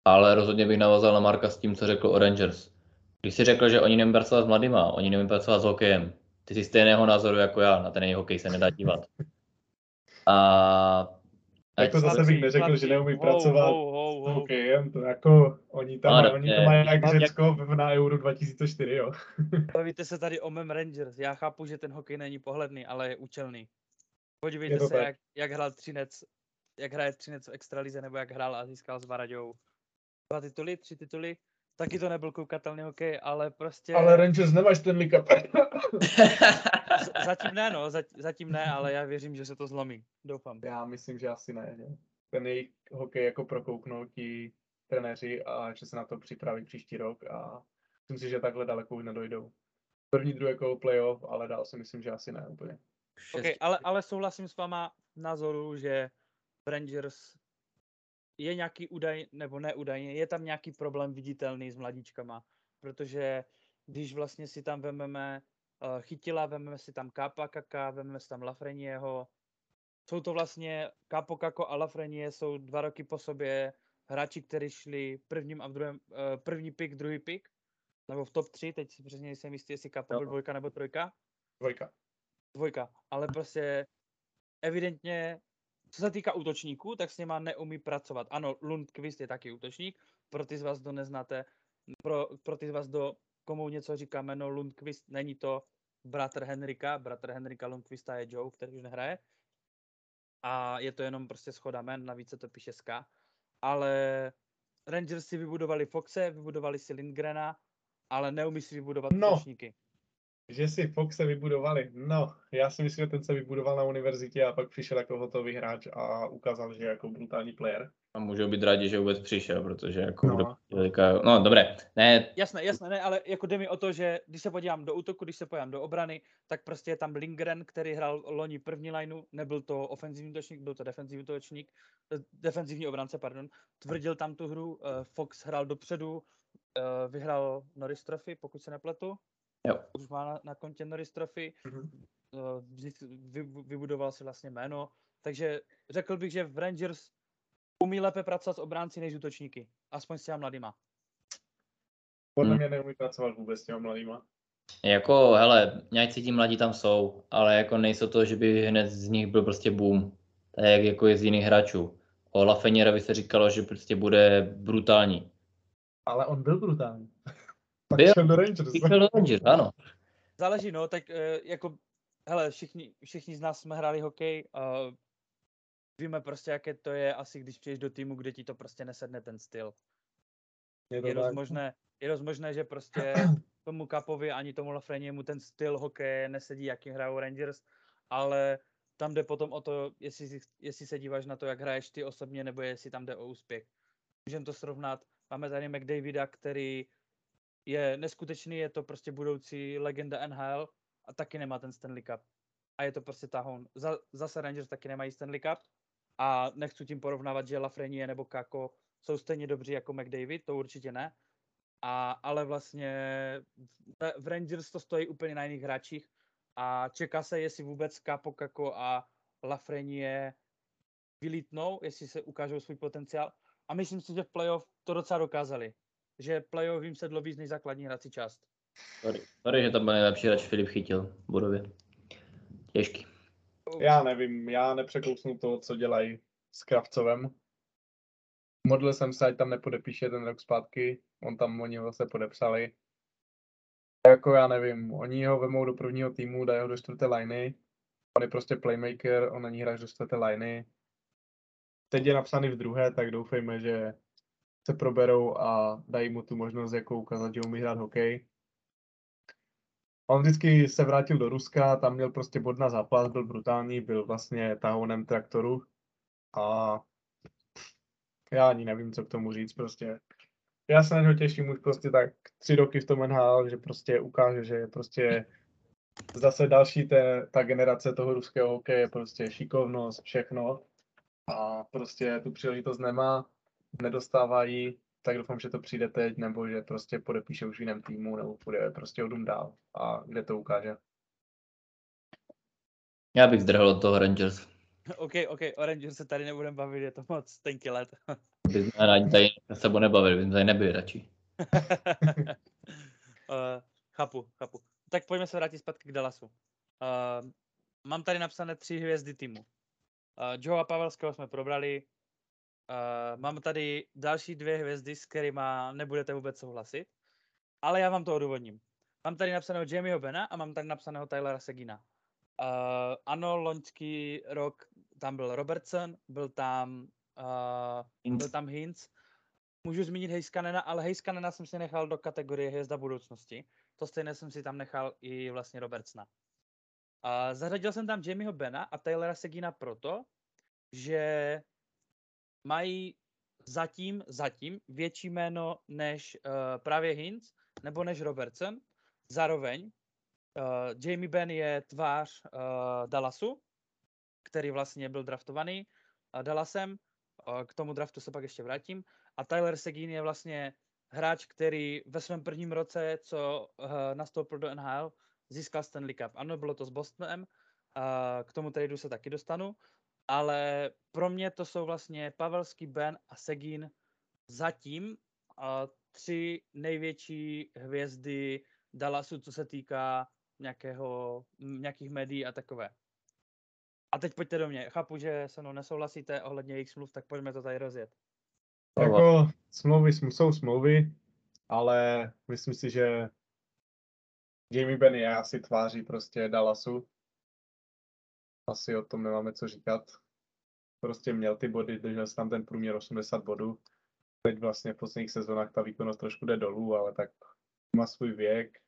Ale rozhodně bych navázal na Marka s tím, co řekl o Rangers. Když si řekl, že oni neumí pracovat s mladýma, oni neumí pracovat s hokejem, ty jsi stejného názoru jako já, na ten jejich hokej se nedá dívat. A
jako zase bych neřekl, že neumí pracovat ho, ho, ho. s hokejem, to jako oni tam mají, oni to mají jak Řecko na Euro 2004, jo.
Bavíte se tady o Mem Rangers, já chápu, že ten hokej není pohledný, ale je účelný. Podívejte se, jak, jak hrál Třinec, jak hraje Třinec v Extralize, nebo jak hrál a získal s Varaďou. Dva tituly, tři tituly, taky to nebyl koukatelný hokej, ale prostě...
Ale Rangers nemáš ten Cup.
zatím ne, no, zatím ne, ale já věřím, že se to zlomí. Doufám.
Já myslím, že asi ne. ne? Ten jejich hokej jako prokouknou ti trenéři a že se na to připraví příští rok a myslím si, že takhle daleko už nedojdou. První, druhé kolo playoff, ale dál si myslím, že asi ne úplně.
Okay, ale, ale souhlasím s váma v názoru, že Rangers je nějaký údaj, nebo neúdajně, je tam nějaký problém viditelný s mladíčkama, protože když vlastně si tam vememe uh, Chytila, vememe si tam Kápa Kaka, vememe si tam Lafrenieho, jsou to vlastně Kápo Kako a Lafrenie jsou dva roky po sobě hráči, kteří šli prvním a v druhém, uh, první pick, druhý pick, nebo v top 3, teď si přesně nejsem jistý, jestli Kápo byl dvojka nebo trojka.
Dvojka.
Dvojka, ale prostě evidentně co se týká útočníků, tak s něma neumí pracovat. Ano, Lundqvist je taky útočník, pro ty z vás, kdo neznáte, pro, pro ty z vás, kdo komu něco říká jméno Lundqvist, není to bratr Henrika, bratr Henrika Lundqvista je Joe, který už nehraje. A je to jenom prostě schoda men, navíc se to píše SK. Ale Rangers si vybudovali Foxe, vybudovali si Lindgrena, ale neumí si vybudovat no. útočníky
že si Foxe vybudovali. No, já si myslím, že ten se vybudoval na univerzitě a pak přišel jako hotový hráč a ukázal, že je jako brutální player.
A můžou být rádi, že vůbec přišel, protože jako no. veliká... No, dobré. Ne.
Jasné, jasné, ne, ale jako jde mi o to, že když se podívám do útoku, když se podívám do obrany, tak prostě je tam Lindgren, který hrál loni první lineu, nebyl to ofenzivní útočník, byl to defenzivní útočník, eh, defenzivní obránce, pardon. Tvrdil tam tu hru, eh, Fox hrál dopředu, eh, vyhrál Norris Trophy, pokud se nepletu,
Jo.
Už má na, na kontě Norris Trophy, mm-hmm. vy, vybudoval si vlastně jméno, takže řekl bych, že v Rangers umí lépe pracovat s obránci než útočníky, aspoň s těma mladýma.
Podle hmm. mě neumí pracovat vůbec s těma mladýma.
Jako, hele, nějaký ti mladí tam jsou, ale jako nejsou to, že by hned z nich byl prostě boom. Tak jak jako je z jiných hráčů. O Lafenierovi se říkalo, že prostě bude brutální.
Ale on byl brutální. Tak byl, šel do Rangers.
Šel do Rangers, ano.
Záleží, no, tak eh, jako, hele, všichni, všichni z nás jsme hráli hokej a víme prostě, jaké to je asi, když přijdeš do týmu, kde ti to prostě nesedne ten styl. Je, je dost možné, je dost možné, že prostě tomu Kapovi ani tomu Lafreniemu ten styl hokeje nesedí, jaký hrajou Rangers, ale tam jde potom o to, jestli, jestli se díváš na to, jak hraješ ty osobně, nebo jestli tam jde o úspěch. Můžeme to srovnat. Máme tady McDavida, který je neskutečný, je to prostě budoucí legenda NHL a taky nemá ten Stanley Cup. A je to prostě tahoun. Za, zase Rangers taky nemají Stanley Cup a nechci tím porovnávat, že Lafrenie nebo Kako jsou stejně dobří jako McDavid, to určitě ne. A, ale vlastně v, v Rangers to stojí úplně na jiných hráčích a čeká se, jestli vůbec Kapo, Kako a Lafrenie vylítnou, jestli se ukážou svůj potenciál. A myslím si, že v playoff to docela dokázali že playoff jim sedlo víc než základní hrací část.
Sorry, sorry že tam byl nejlepší hráč Filip chytil v budově. Těžký.
Já nevím, já nepřekousnu to, co dělají s Kravcovem. Modlil jsem se, ať tam nepodepíše ten rok zpátky, on tam, oni ho se podepsali. Jako já nevím, oni ho vemou do prvního týmu, dají ho do čtvrté liney, on je prostě playmaker, on není hráč do čtvrté liney. Teď je napsaný v druhé, tak doufejme, že se proberou a dají mu tu možnost jako ukázat, že umí hrát hokej. On vždycky se vrátil do Ruska, tam měl prostě bod na zápas, byl brutální, byl vlastně tahounem traktoru a já ani nevím, co k tomu říct prostě. já se na něho těším už prostě tak tři roky v tom NHL, že prostě ukáže, že je prostě zase další té, ta generace toho ruského hokeje, prostě šikovnost, všechno. A prostě tu příležitost nemá, nedostávají, tak doufám, že to přijde teď, nebo že prostě podepíše už v jiném týmu, nebo půjde prostě o dům dál a kde to ukáže.
Já bych zdrhl od toho Rangers.
OK, OK, o Rangers se tady nebudeme bavit, je to moc tenký let.
By jsme ani tady se sebou nebavili, by jsme tady nebyli radši.
uh, chápu, chápu. Tak pojďme se vrátit zpátky k Dallasu. Uh, mám tady napsané tři hvězdy týmu. Uh, Joe a Pavelského jsme probrali. Uh, mám tady další dvě hvězdy, s kterými nebudete vůbec souhlasit. Ale já vám to odůvodním. Mám tady napsaného Jamieho Bena a mám tady napsaného Tylera Segina. Uh, ano, loňský rok tam byl Robertson, byl tam, uh, byl tam Hinz. Můžu zmínit Heiskanena, ale Heiskanena jsem si nechal do kategorie hvězda budoucnosti. To stejné jsem si tam nechal i vlastně Robertsona. Uh, zařadil jsem tam Jamieho Bena a Taylora Segina proto, že mají zatím, zatím větší jméno než uh, právě Hinz nebo než Robertson. Zároveň Uh, Jamie Benn je tvář uh, Dallasu, který vlastně byl draftovaný uh, Dallasem. Uh, k tomu draftu se pak ještě vrátím. A Tyler Seguin je vlastně hráč, který ve svém prvním roce, co uh, nastoupil do NHL, získal Stanley Cup. Ano, bylo to s Bostonem, uh, k tomu tradu se taky dostanu, ale pro mě to jsou vlastně Pavelský, Ben a Segin zatím uh, tři největší hvězdy Dallasu, co se týká nějakého, nějakých médií a takové. A teď pojďte do mě. Chápu, že se mnou nesouhlasíte ohledně jejich smluv, tak pojďme to tady rozjet.
Jako smlouvy jsou smlouvy, ale myslím si, že Jamie Benny je asi tváří prostě Dallasu. Asi o tom nemáme co říkat. Prostě měl ty body, držel tam ten průměr 80 bodů. Teď vlastně v posledních sezónách ta výkonnost trošku jde dolů, ale tak má svůj věk,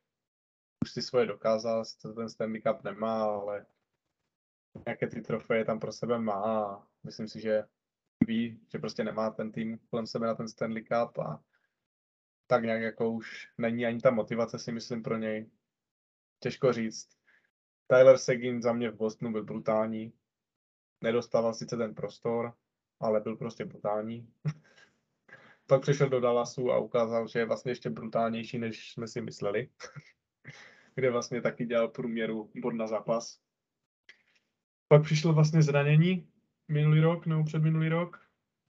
už si svoje dokázal, sice ten Stanley Cup nemá, ale nějaké ty trofeje tam pro sebe má myslím si, že ví, že prostě nemá ten tým kolem sebe na ten Stanley Cup a tak nějak jako už není ani ta motivace si myslím pro něj. Těžko říct. Tyler Seguin za mě v Bostonu byl brutální. Nedostával sice ten prostor, ale byl prostě brutální. Pak přišel do Dallasu a ukázal, že je vlastně ještě brutálnější, než jsme si mysleli. kde vlastně taky dělal průměru bod na zápas. Pak přišlo vlastně zranění minulý rok nebo předminulý rok,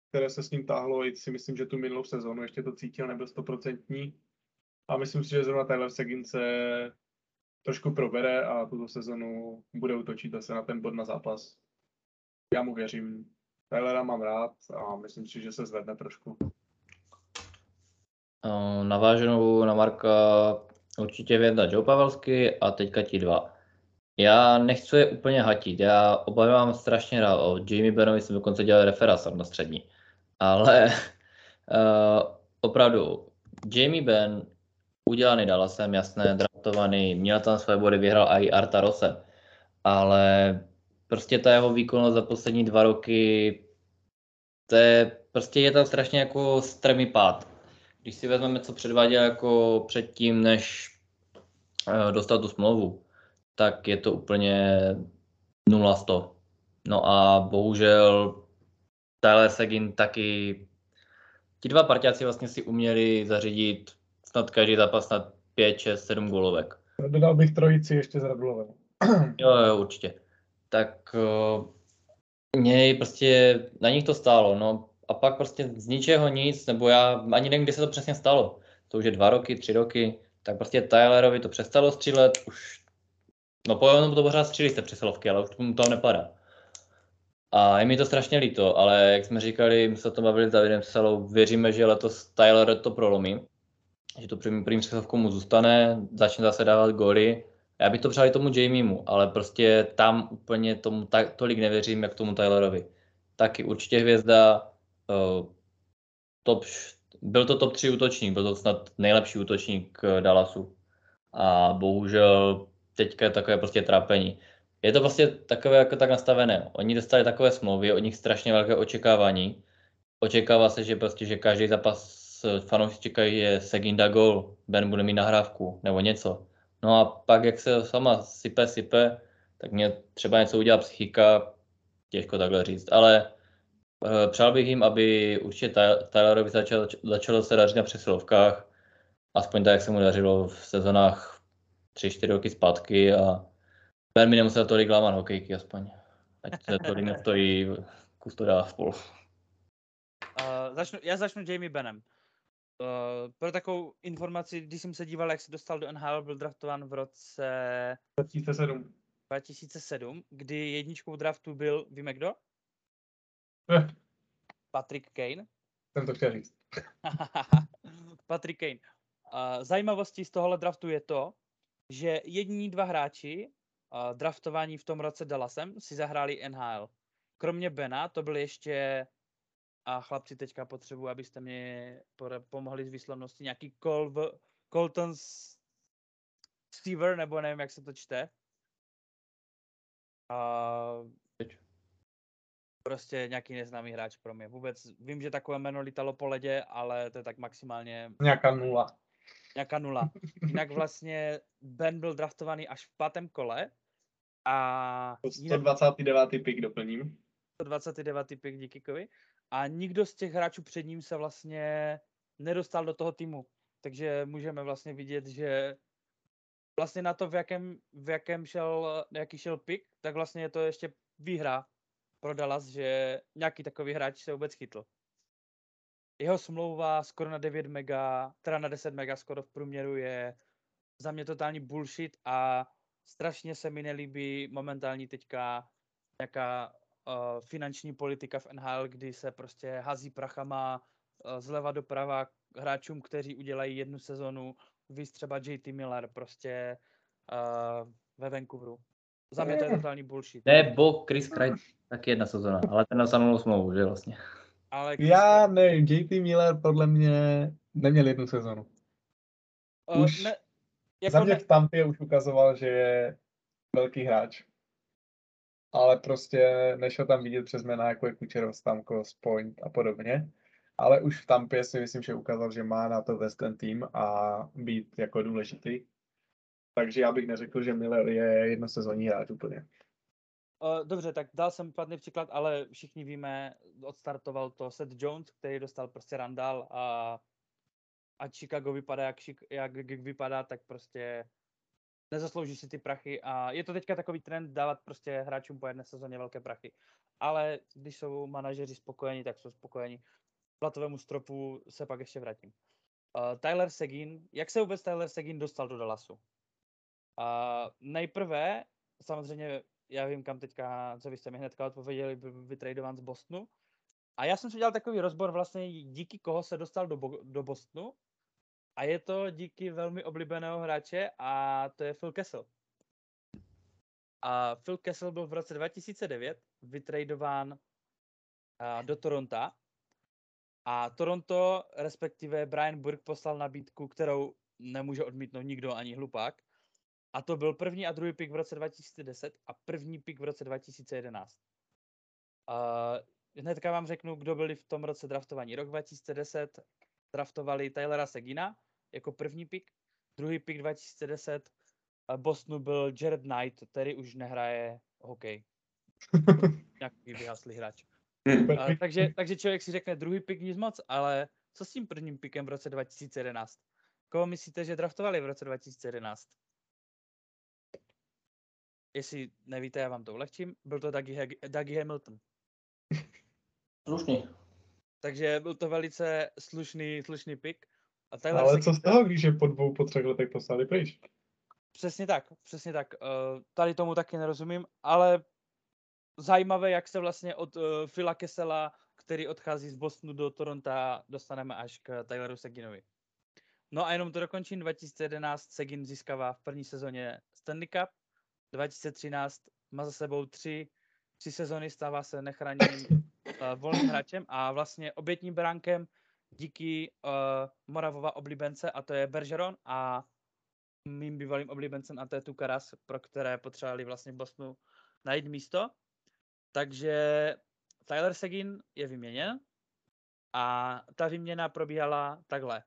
které se s ním táhlo i si myslím, že tu minulou sezónu ještě to cítil, nebyl stoprocentní. A myslím si, že zrovna Tyler Seguin se trošku probere a tuto sezonu bude utočit zase na ten bod na zápas. Já mu věřím. Tylera mám rád a myslím si, že se zvedne trošku.
Naváženou na Marka Určitě věda Joe Pavelsky a teďka ti dva. Já nechci je úplně hatit, já obavám strašně rád o Jamie Benovi, jsem dokonce dělal referát na střední. Ale uh, opravdu, Jamie Ben udělaný Dallasem, jasné, draftovaný, měl tam své body, vyhrál i Arta Rose, ale prostě ta jeho výkonnost za poslední dva roky, to je, prostě je tam strašně jako strmý pád když si vezmeme, co předváděl jako předtím, než eh, dostal tu smlouvu, tak je to úplně 0-100. No a bohužel Tyler Seguin taky, ti dva partiáci vlastně si uměli zařídit snad každý zápas na 5, 6, 7 gólovek.
Dodal bych trojici ještě s Radulové.
jo, jo, určitě. Tak uh, něj prostě, na nich to stálo, no a pak prostě z ničeho nic, nebo já ani nevím, kdy se to přesně stalo. To už je dva roky, tři roky, tak prostě Tylerovi to přestalo střílet, už, no po to pořád střílí z té přesilovky, ale už mu tam nepadá. A je mi to strašně líto, ale jak jsme říkali, my se o tom bavili s Davidem Salou, věříme, že letos Tyler to prolomí, že to první, první přesilovku mu zůstane, začne zase dávat góly. Já bych to přál tomu Jamiemu, ale prostě tam úplně tomu tak, tolik nevěřím, jak tomu Tylerovi. Taky určitě hvězda, uh, top, byl to top 3 útočník, byl to snad nejlepší útočník eh, Dallasu. A bohužel teďka je takové prostě trápení. Je to prostě takové jako tak nastavené. Oni dostali takové smlouvy, od nich strašně velké očekávání. Očekává se, že prostě, že každý zápas fanoušci čekají, že Segin dá gol, Ben bude mít nahrávku nebo něco. No a pak, jak se sama sype, sype, tak mě třeba něco udělá psychika, těžko takhle říct, ale uh, přál bych jim, aby určitě Tylerovi začal, začalo se dařit na přesilovkách, aspoň tak, jak se mu dařilo v sezonách 3-4 roky zpátky a Ben mi nemusel tolik lámat hokejky aspoň. Ať se tolik nestojí kustoda spolu.
Uh, začnu, já začnu Jamie Benem. Uh, pro takovou informaci, když jsem se díval, jak se dostal do NHL, byl draftován v roce
2007.
2007, kdy jedničkou draftu byl, víme kdo?
Eh.
Patrick Kane.
Jsem to chtěl říct.
Patrick Kane. Uh, zajímavostí z tohohle draftu je to, že jediní dva hráči uh, draftovaní v tom roce Dallasem si zahráli NHL. Kromě Bena to byl ještě a chlapci teďka potřebuji, abyste mi pomohli s výslovností nějaký Col- Colton Stever, nebo nevím, jak se to čte. A prostě nějaký neznámý hráč pro mě. Vůbec vím, že takové jméno lítalo po ledě, ale to je tak maximálně...
Nějaká nula.
Nějaká nula. Jinak vlastně Ben byl draftovaný až v pátém kole a...
129. pik doplním.
129. pik díky Kovi a nikdo z těch hráčů před ním se vlastně nedostal do toho týmu. Takže můžeme vlastně vidět, že vlastně na to, v jakém, v jakém šel, jaký šel pik, tak vlastně je to ještě výhra pro Dallas, že nějaký takový hráč se vůbec chytl. Jeho smlouva skoro na 9 mega, teda na 10 mega skoro v průměru je za mě totální bullshit a strašně se mi nelíbí momentální teďka nějaká uh, finanční politika v NHL, kdy se prostě hazí prachama uh, zleva doprava hráčům, kteří udělají jednu sezonu, víc třeba JT Miller prostě uh, ve Vancouveru. Za mě to je totální bullshit.
Nebo Chris Kreider, taky jedna sezona, ale ten na smlouvu, že vlastně.
Ale Já ne, JT Miller podle mě neměl jednu sezonu. Uh, už ne, jako za mě ne... v Tampě už ukazoval, že je velký hráč ale prostě nešel tam vidět přes jména jako je Kučerov, Stamkos, Point a podobně. Ale už v Tampě si myslím, že ukázal, že má na to vést ten tým a být jako důležitý. Takže já bych neřekl, že Miller je jednosezónní hráč úplně.
Dobře, tak dal jsem padný příklad, ale všichni víme, odstartoval to Seth Jones, který dostal prostě randal a, a Chicago vypadá, jak, jak, jak vypadá, tak prostě nezaslouží si ty prachy a je to teďka takový trend dávat prostě hráčům po jedné sezóně velké prachy. Ale když jsou manažeři spokojení, tak jsou spokojení. Platovému stropu se pak ještě vrátím. Uh, Tyler Segin, jak se vůbec Tyler Segin dostal do Dallasu? Uh, nejprve, samozřejmě, já vím, kam teďka, co vy jste mi hnedka odpověděli, byl vytradován z Bostonu. A já jsem si udělal takový rozbor vlastně, díky koho se dostal do, Bo- do Bostonu a je to díky velmi oblíbeného hráče a to je Phil Kessel. A Phil Kessel byl v roce 2009 vytradován do Toronto a Toronto, respektive Brian Burke poslal nabídku, kterou nemůže odmítnout nikdo, ani hlupák. A to byl první a druhý pick v roce 2010 a první pick v roce 2011. Uh, hnedka vám řeknu, kdo byli v tom roce draftovaní. Rok 2010 draftovali Tylera Segina jako první pick, druhý pick 2010 Bostonu byl Jared Knight, který už nehraje hokej. Nějaký vyhaslý hráč. A, takže, takže člověk si řekne druhý pick nic moc, ale co s tím prvním pickem v roce 2011? Koho myslíte, že draftovali v roce 2011? Jestli nevíte, já vám to ulehčím. Byl to Dougie, Dougie Hamilton.
Slušný.
Takže byl to velice slušný, slušný pick.
A Tyler Ale co z toho, když je po dvou, po třech letech poslali pryč?
Přesně tak, přesně tak. Uh, tady tomu taky nerozumím, ale zajímavé, jak se vlastně od uh, Phila Kessela, který odchází z Bostonu do Toronto, dostaneme až k Tyleru Seginovi. No a jenom to dokončím. 2011 Segin získává v první sezóně Stanley Cup. 2013 má za sebou tři, tři sezóny, stává se nechráněným uh, volným hráčem a vlastně obětním bránkem díky uh, Moravova oblíbence a to je Bergeron a mým bývalým oblíbencem a to je Tukaras, pro které potřebovali vlastně v Bostonu najít místo. Takže Tyler Segin je vyměněn A ta výměna probíhala takhle.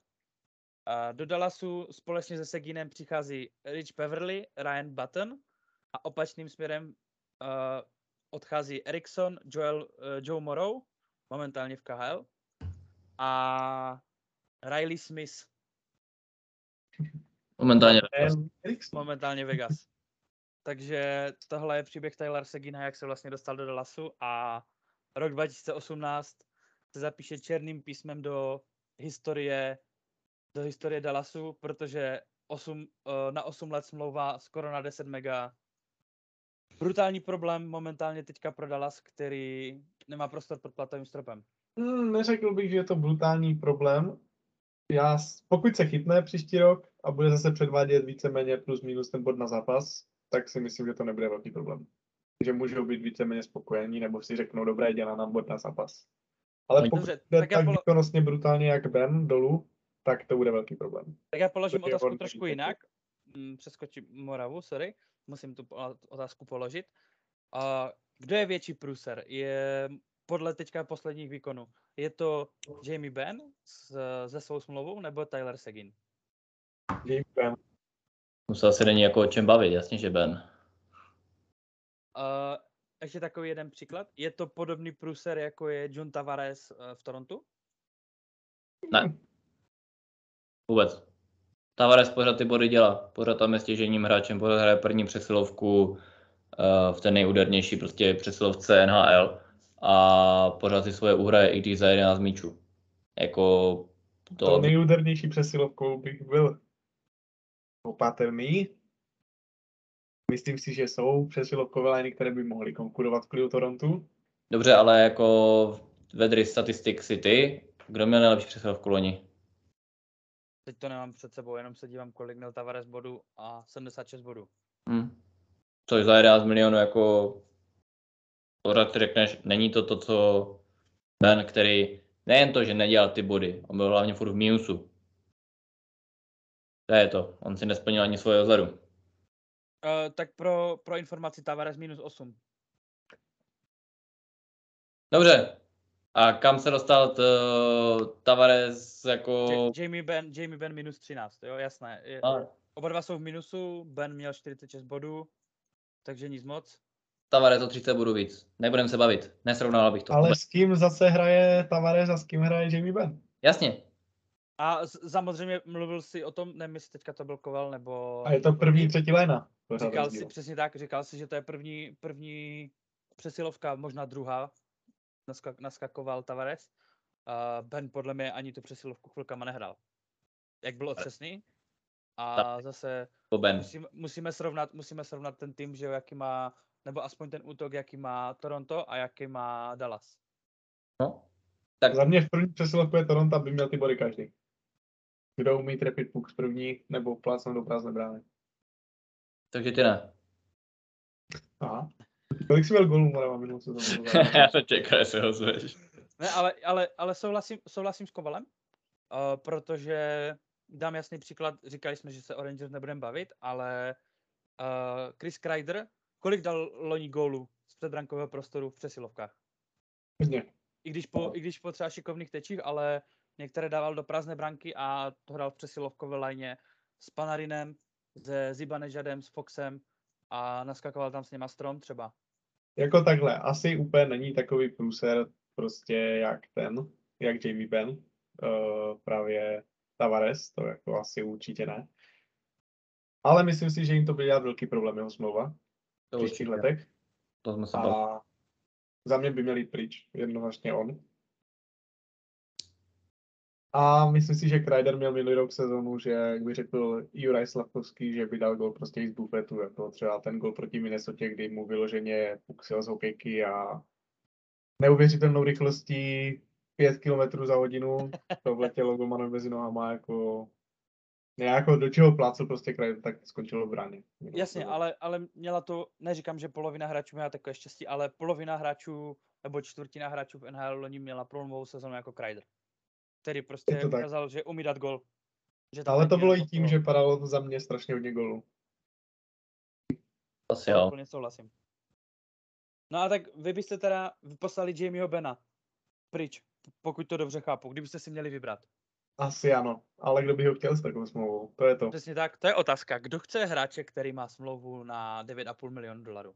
A do Dallasu společně se Seginem přichází Rich Beverly, Ryan Button a opačným směrem odchází Erickson, Joel, uh, Joe Morrow, momentálně v KHL, a Riley Smith,
Momentálně.
Eriksson.
momentálně Vegas. Takže tohle je příběh Tyler Segina, jak se vlastně dostal do Dallasu a rok 2018 se zapíše černým písmem do historie do historie Dallasu, protože 8, eh, na 8 let smlouva skoro na 10 mega. Brutální problém momentálně teďka pro Dallas, který nemá prostor pod platovým stropem.
Hmm, neřekl bych, že je to brutální problém. Já, pokud se chytne příští rok a bude zase předvádět víceméně plus minus ten bod na zápas, tak si myslím, že to nebude velký problém. Že můžou být víceméně spokojení, nebo si řeknou, dobré, dělá nám bod na zápas. Ale pokud
Dobře,
jde
tak
tak
polo-
výkonnostně brutálně jak Ben dolů, tak to bude velký problém.
Tak já položím
Protože
otázku trošku jinak. Mm, Přeskočím Moravu, sorry. Musím tu otázku položit. A kdo je větší průser? Je podle teďka posledních výkonů. Je to Jamie Benn s, se svou smlouvou nebo Tyler Seguin?
Že Ben,
To se asi není jako o čem bavit, jasně, že Ben.
Uh, ještě takový jeden příklad. Je to podobný průser, jako je John Tavares eh, v Torontu?
Ne. Vůbec. Tavares pořád ty body dělá. Pořád tam je stěžením hráčem, pořád hraje první přesilovku uh, v té nejúdernější prostě přesilovce NHL a pořád si svoje uhraje, i když za 11 míčů. Jako
to
to,
nejúdernější přesilovkou bych byl opatrný. Myslím si, že jsou přesilovkové liney, které by mohly konkurovat v klidu Torontu.
dobře, ale jako vedry statistik si ty, kdo měl nejlepší přesilovku loni?
Teď to nemám před sebou, jenom se dívám, kolik měl Tavares bodů a 76 bodů.
Hm. Což za 11 milionů jako pořád ty řekneš, není to to, co Ben, který nejen to, že nedělal ty body, on byl hlavně furt v mínusu. To je to, on si nesplnil ani svoje vzhledu.
Uh, tak pro, pro informaci Tavares minus 8.
Dobře, a kam se dostal t, Tavares jako...
Ja- Jamie Ben, Jamie Ben minus 13, jo, jasné. Je,
A,
oba dva jsou v minusu, Ben měl 46 bodů, takže nic moc.
Tavares o 30 budu víc. Nebudem se bavit, nesrovnal bych to.
Ale s kým zase hraje Tavares a s kým hraje Jamie Ben?
Jasně,
A z- samozřejmě mluvil si o tom, nevím, jestli teďka to byl Koval, nebo...
A je to první, třetí léna. Pořád
Říkal si přesně tak, říkal si, že to je první, první přesilovka, možná druhá, naskak, naskakoval Tavares. Uh, ben podle mě ani tu přesilovku chvilkama nehrál. Jak byl otřesný. A zase musíme, musíme, srovnat, musíme srovnat ten tým, že jaký má, nebo aspoň ten útok, jaký má Toronto a jaký má Dallas.
No. Tak
Za mě v první přesilovku je Toronto, aby měl ty body každý. Kdo umí trefit puk z první, nebo plácnout do prázdné brány.
takže ty ne.
Aha. Kolik jsi měl gólů Morava minulou sezónu?
Já se čekal, se ho zveš.
Ne, ale, ale, ale souhlasím, souhlasím s Kovalem, uh, protože dám jasný příklad, říkali jsme, že se o Rangers nebudeme bavit, ale uh, Chris Kreider, kolik dal loni gólů z předbrankového prostoru v přesilovkách?
Hodně.
I když po, i když po třeba šikovných tečích, ale některé dával do prázdné branky a to hrál v přesilovkové lajně s Panarinem, se Zibanežadem, s Foxem a naskakoval tam s něma strom třeba.
Jako takhle, asi úplně není takový průser prostě jak ten, jak Jamie Ben, uh, právě Tavares, to jako asi určitě ne. Ale myslím si, že jim to bude dělat velký problém jeho smlouva v
To
příštích letech.
To jsme se.
A za mě by měl jít pryč, jednoznačně on. A myslím si, že Kreider měl minulý rok sezonu, že jak by řekl Juraj Slavkovský, že by dal gol prostě i z bufetu, jako třeba ten gol proti Minnesota, kdy mu vyloženě puksil z hokejky a neuvěřitelnou rychlostí 5 km za hodinu, to vletělo golmanovi mezi nohama, jako nějako do čeho plácel prostě Kreider, tak skončilo v bráně.
Jasně, ale, ale měla to, neříkám, že polovina hráčů měla takové štěstí, ale polovina hráčů, nebo čtvrtina hráčů v NHL loni měla průlomovou sezonu jako Kreider. Který prostě
Je to tak.
ukázal, že umí dát gol. Že
Ale to bylo i
jako
tím,
pro-
že padalo za mě strašně hodně golů.
Asi jo.
Úplně souhlasím. No a tak vy byste teda poslali Jamieho Bena pryč pokud to dobře chápu, kdybyste si měli vybrat.
Asi ano, ale kdo by ho chtěl s takovou smlouvou? To je to.
Přesně tak, to je otázka. Kdo chce hráče, který má smlouvu na 9,5 milionu dolarů?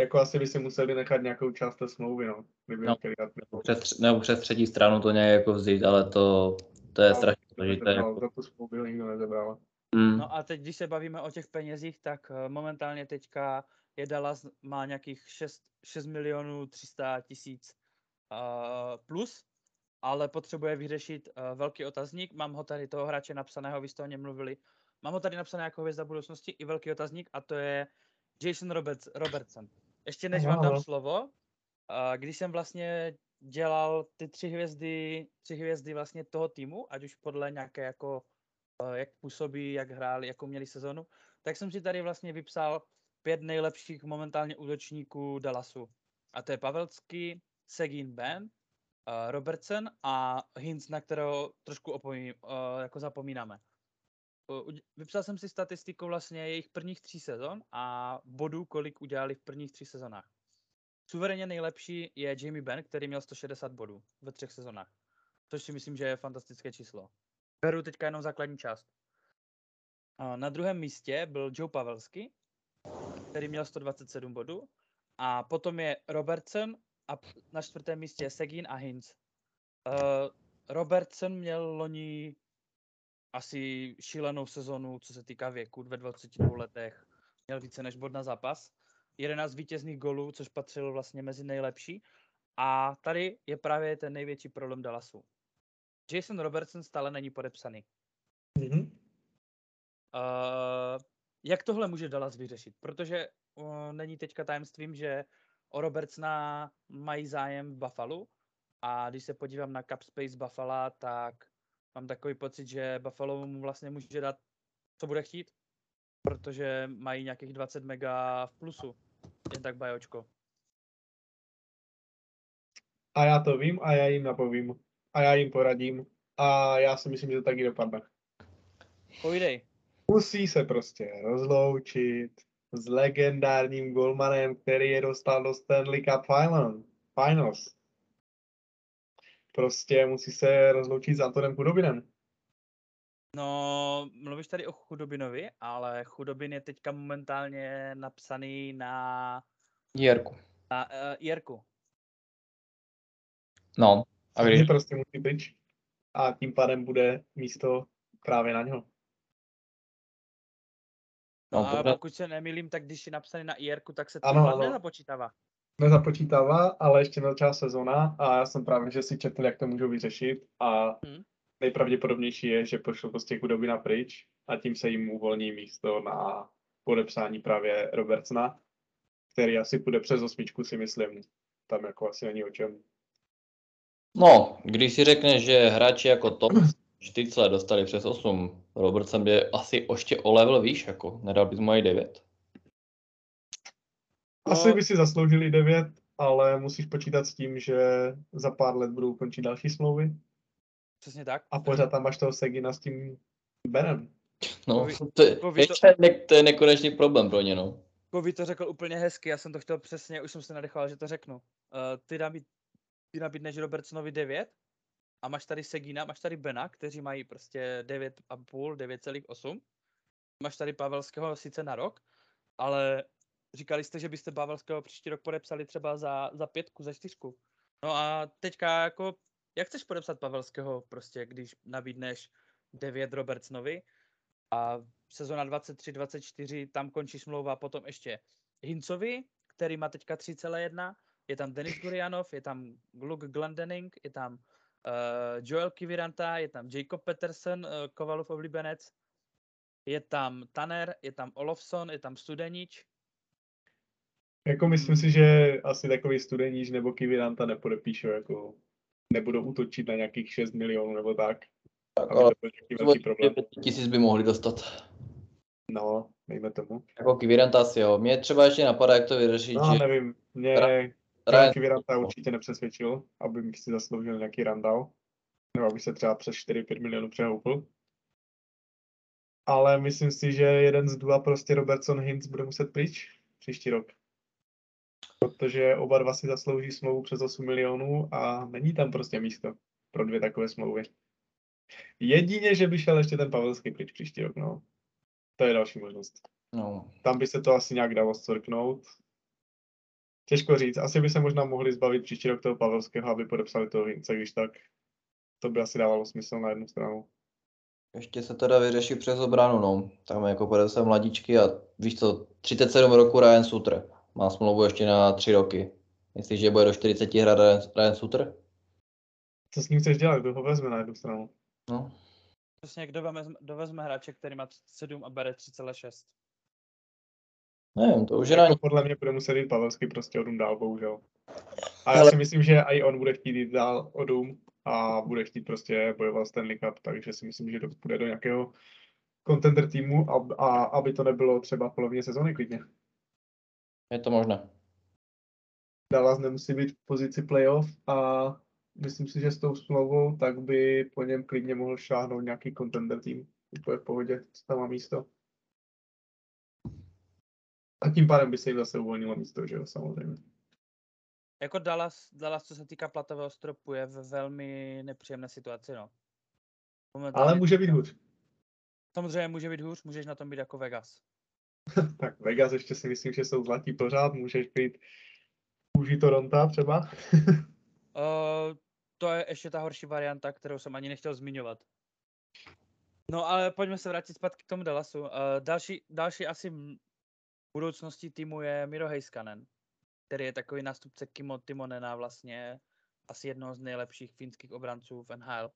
Jako asi by si museli nechat nějakou část té smlouvy, no. Kdyby
No.
no. chtěli dát
Přes, nebo přes třetí stranu to nějak jako vzít, ale to, to je strašně složité. Jako,
Za tu smlouvu nikdo nezabral.
mm,
No a teď, když se bavíme o těch penězích, tak eh, momentálně teďka je Dallas má nějakých 6, 6 milionů 300 tisíc uh, plus, ale potřebuje vyřešit uh, velký otazník. Mám ho tady toho hráče napsaného, vy jste o něm mluvili. Mám ho tady napsané jako hvězda budoucnosti i velký otazník a to je Jason Roberts, Robertson. Ještě než vám dám
Ano.
slovo, když jsem vlastně dělal ty tři hvězdy, tři hvězdy vlastně toho týmu, ať už podle nějaké jako eh, jak působí, jak hráli, jakou měli sezonu, tak jsem si tady vlastně vypsal pět nejlepších momentálně útočníků Dallasu. A to je Pavelský, Segin Ben, eh, Robertson a Hinz, na kterého trošku opomí, eh, jako zapomínáme. Vypsal jsem si statistiku vlastně jejich prvních tří sezon a bodů, kolik udělali v prvních tří sezonách. Suverénně nejlepší je Jamie Ben, který měl 160 bodů ve třech sezonách. Což si myslím, že je fantastické číslo. Beru teďka jenom základní část. Na druhém místě byl Joe Pavelsky, který měl 127 bodů. A potom je Robertson a na čtvrtém místě Segin a Hinz. Uh, Robertson měl loni asi šílenou sezonu, co se týká věku, ve 22 letech. Měl více než bod na zápas. 11 vítězných golů, což patřilo vlastně mezi nejlepší. A tady je právě ten největší problém Dallasu. Jason Robertson stále není podepsaný.
Mhm.
Uh, jak tohle může Dallas vyřešit? Protože uh, není teďka tajemstvím, že o Robertsona mají zájem v Buffalo a když se podívám na cap space Buffalo, tak mám takový pocit, že Buffalo mu vlastně může dát, co bude chtít, protože mají nějakých 20 mega v plusu. Jen tak bajočko.
A já to vím a já jim napovím. A já jim poradím. A já si myslím, že to taky dopadne.
Pojdej.
Musí se prostě rozloučit s legendárním golmanem, který je dostal do Stanley Cup Final, Finals. Prostě musí se rozloučit s Antonem Chudobinem.
No, mluvíš tady o Chudobinovi, ale Chudobin je teďka momentálně napsaný na,
Jirku.
na uh, Jirku.
No, a když,
prostě musí pryč. A tím pádem bude místo právě na něho.
No,
No, pořád-
pokud se nemýlím, tak když je napsaný na IR, tak se
Ano,
to
ano.
nezapočítává.
Nezapočítává, ale ještě nezačala sezona a já jsem právě, že si četl, jak to můžou vyřešit a
Hmm.
nejpravděpodobnější je, že pošlo prostě Chudobina pryč a tím se jim uvolní místo na podepsání právě Robertsona, který asi půjde přes osmičku, si myslím. Tam jako asi není o čem.
no, když si řekneš, že hráči jako top Štycle dostali přes 8, Robertson je asi ještě o level výš, jako, nedal bys mu aj 9.
Asi by si zasloužili 9, ale musíš počítat s tím, že za pár let budou končit další smlouvy
Přesně tak.
a pořád tam máš toho Segina s tím Benem.
No, to, je,
to-
je, ne, to je nekonečný problém pro ně, no.
Kovi to řekl úplně hezky, já jsem to chtěl přesně, už jsem se nadechal, že to řeknu. Uh, ty, nabít, ty nabídneš Robertsonovi 9 a máš tady Segina, máš tady Bena, kteří mají prostě 9,5, 9,8. Máš tady Pavelského sice na rok, ale říkali jste, že byste Pavelského příští rok podepsali třeba za, za pětku, za čtyřku. No a teďka jako, jak chceš podepsat Pavelského prostě, když nabídneš 9 Robertsonovi a sezona 23-24, tam končí smlouva, potom ještě Hincovi, který má teďka 3,1, je tam Denis Gurianov, je tam Luke Glendening, je tam uh, Joel Kiviranta, je tam Jacob Peterson, uh, Kovalův oblíbenec, je tam Tanner, je tam Olofsson, je tam Studenič.
Jako myslím si, že asi takový studeníž nebo Kiviranta nepodepíšou, jako nebudou útočit na nějakých 6 milionů nebo tak.
Tak, ale
to byl nějaký velký problém.
tisíc by mohli dostat.
No, dejme tomu.
Jako Kiviranta asi jo. Mě třeba ještě napadá, jak to vyřešit,
No,
že
nevím, mě
Ryan-
Ryan Kiviranta určitě nepřesvědčil, aby si zasloužil nějaký randal. Nebo aby se třeba přes 4-5 milionů přehoupl. Ale myslím si, že jeden z dua prostě Robertson Hintz bude muset pryč příští rok. Protože oba dva si zaslouží smlouvu přes 8 milionů a není tam prostě místo pro dvě takové smlouvy. Jedině, že by šel ještě ten Pavelský pryč příští rok, no. To je další možnost.
No,
Tam by se to asi nějak dalo scvrknout. Těžko říct. Asi by se možná mohli zbavit příští rok toho Pavelského, aby podepsali toho Hince, když tak. To by asi dávalo smysl na jednu stranu.
ještě se teda vyřeší přes obranu, no. Tam jako se mladíčky a víš co, 37 roku Ryan Suter. Má smlouvu ještě na 3 roky. Myslíš, že bude do 40 hrát Ryan, Ryan Suter?
Co s ním chceš dělat? Kdo ho vezme na jednu stranu?
No,
Přesně, kdo vezme, kdo vezme hráče, který má 7 a bere 3,6.
nevím, to už je na
Jako podle mě bude muset jít Pavelský prostě odum dál, bohužel. A já
Ale-
si myslím, že i on bude chtít jít dál odum a bude chtít prostě bojovat Stanley Cup, takže si myslím, že to půjde do nějakého contender týmu, a, a aby to nebylo třeba v polovině sezóny klidně.
Je to možné.
Dallas nemusí být v pozici playoff a myslím si, že s tou smlouvou tak by po něm klidně mohl šáhnout nějaký contender tým. Úplně v pohodě, co tam má místo. A tím pádem by se jim zase uvolnilo místo, že jo, samozřejmě.
Jako Dallas, Dallas, co se týká platového stropu, je ve velmi nepříjemné situaci, no. Momentálně-
Ale může být hůř.
Samozřejmě může být hůř, můžeš na tom být jako Vegas.
Tak Vegas ještě si myslím, že jsou zlatí pořád, můžeš být kůží Toronto třeba.
Uh, to je ještě ta horší varianta, kterou jsem ani nechtěl zmiňovat. No ale pojďme se vrátit zpátky k tomu Dallasu. Uh, další, další asi budoucností týmu je Miro Heiskanen, který je takový nástupce Kimo Timonena vlastně, asi jednoho z nejlepších finských obranců v NHL.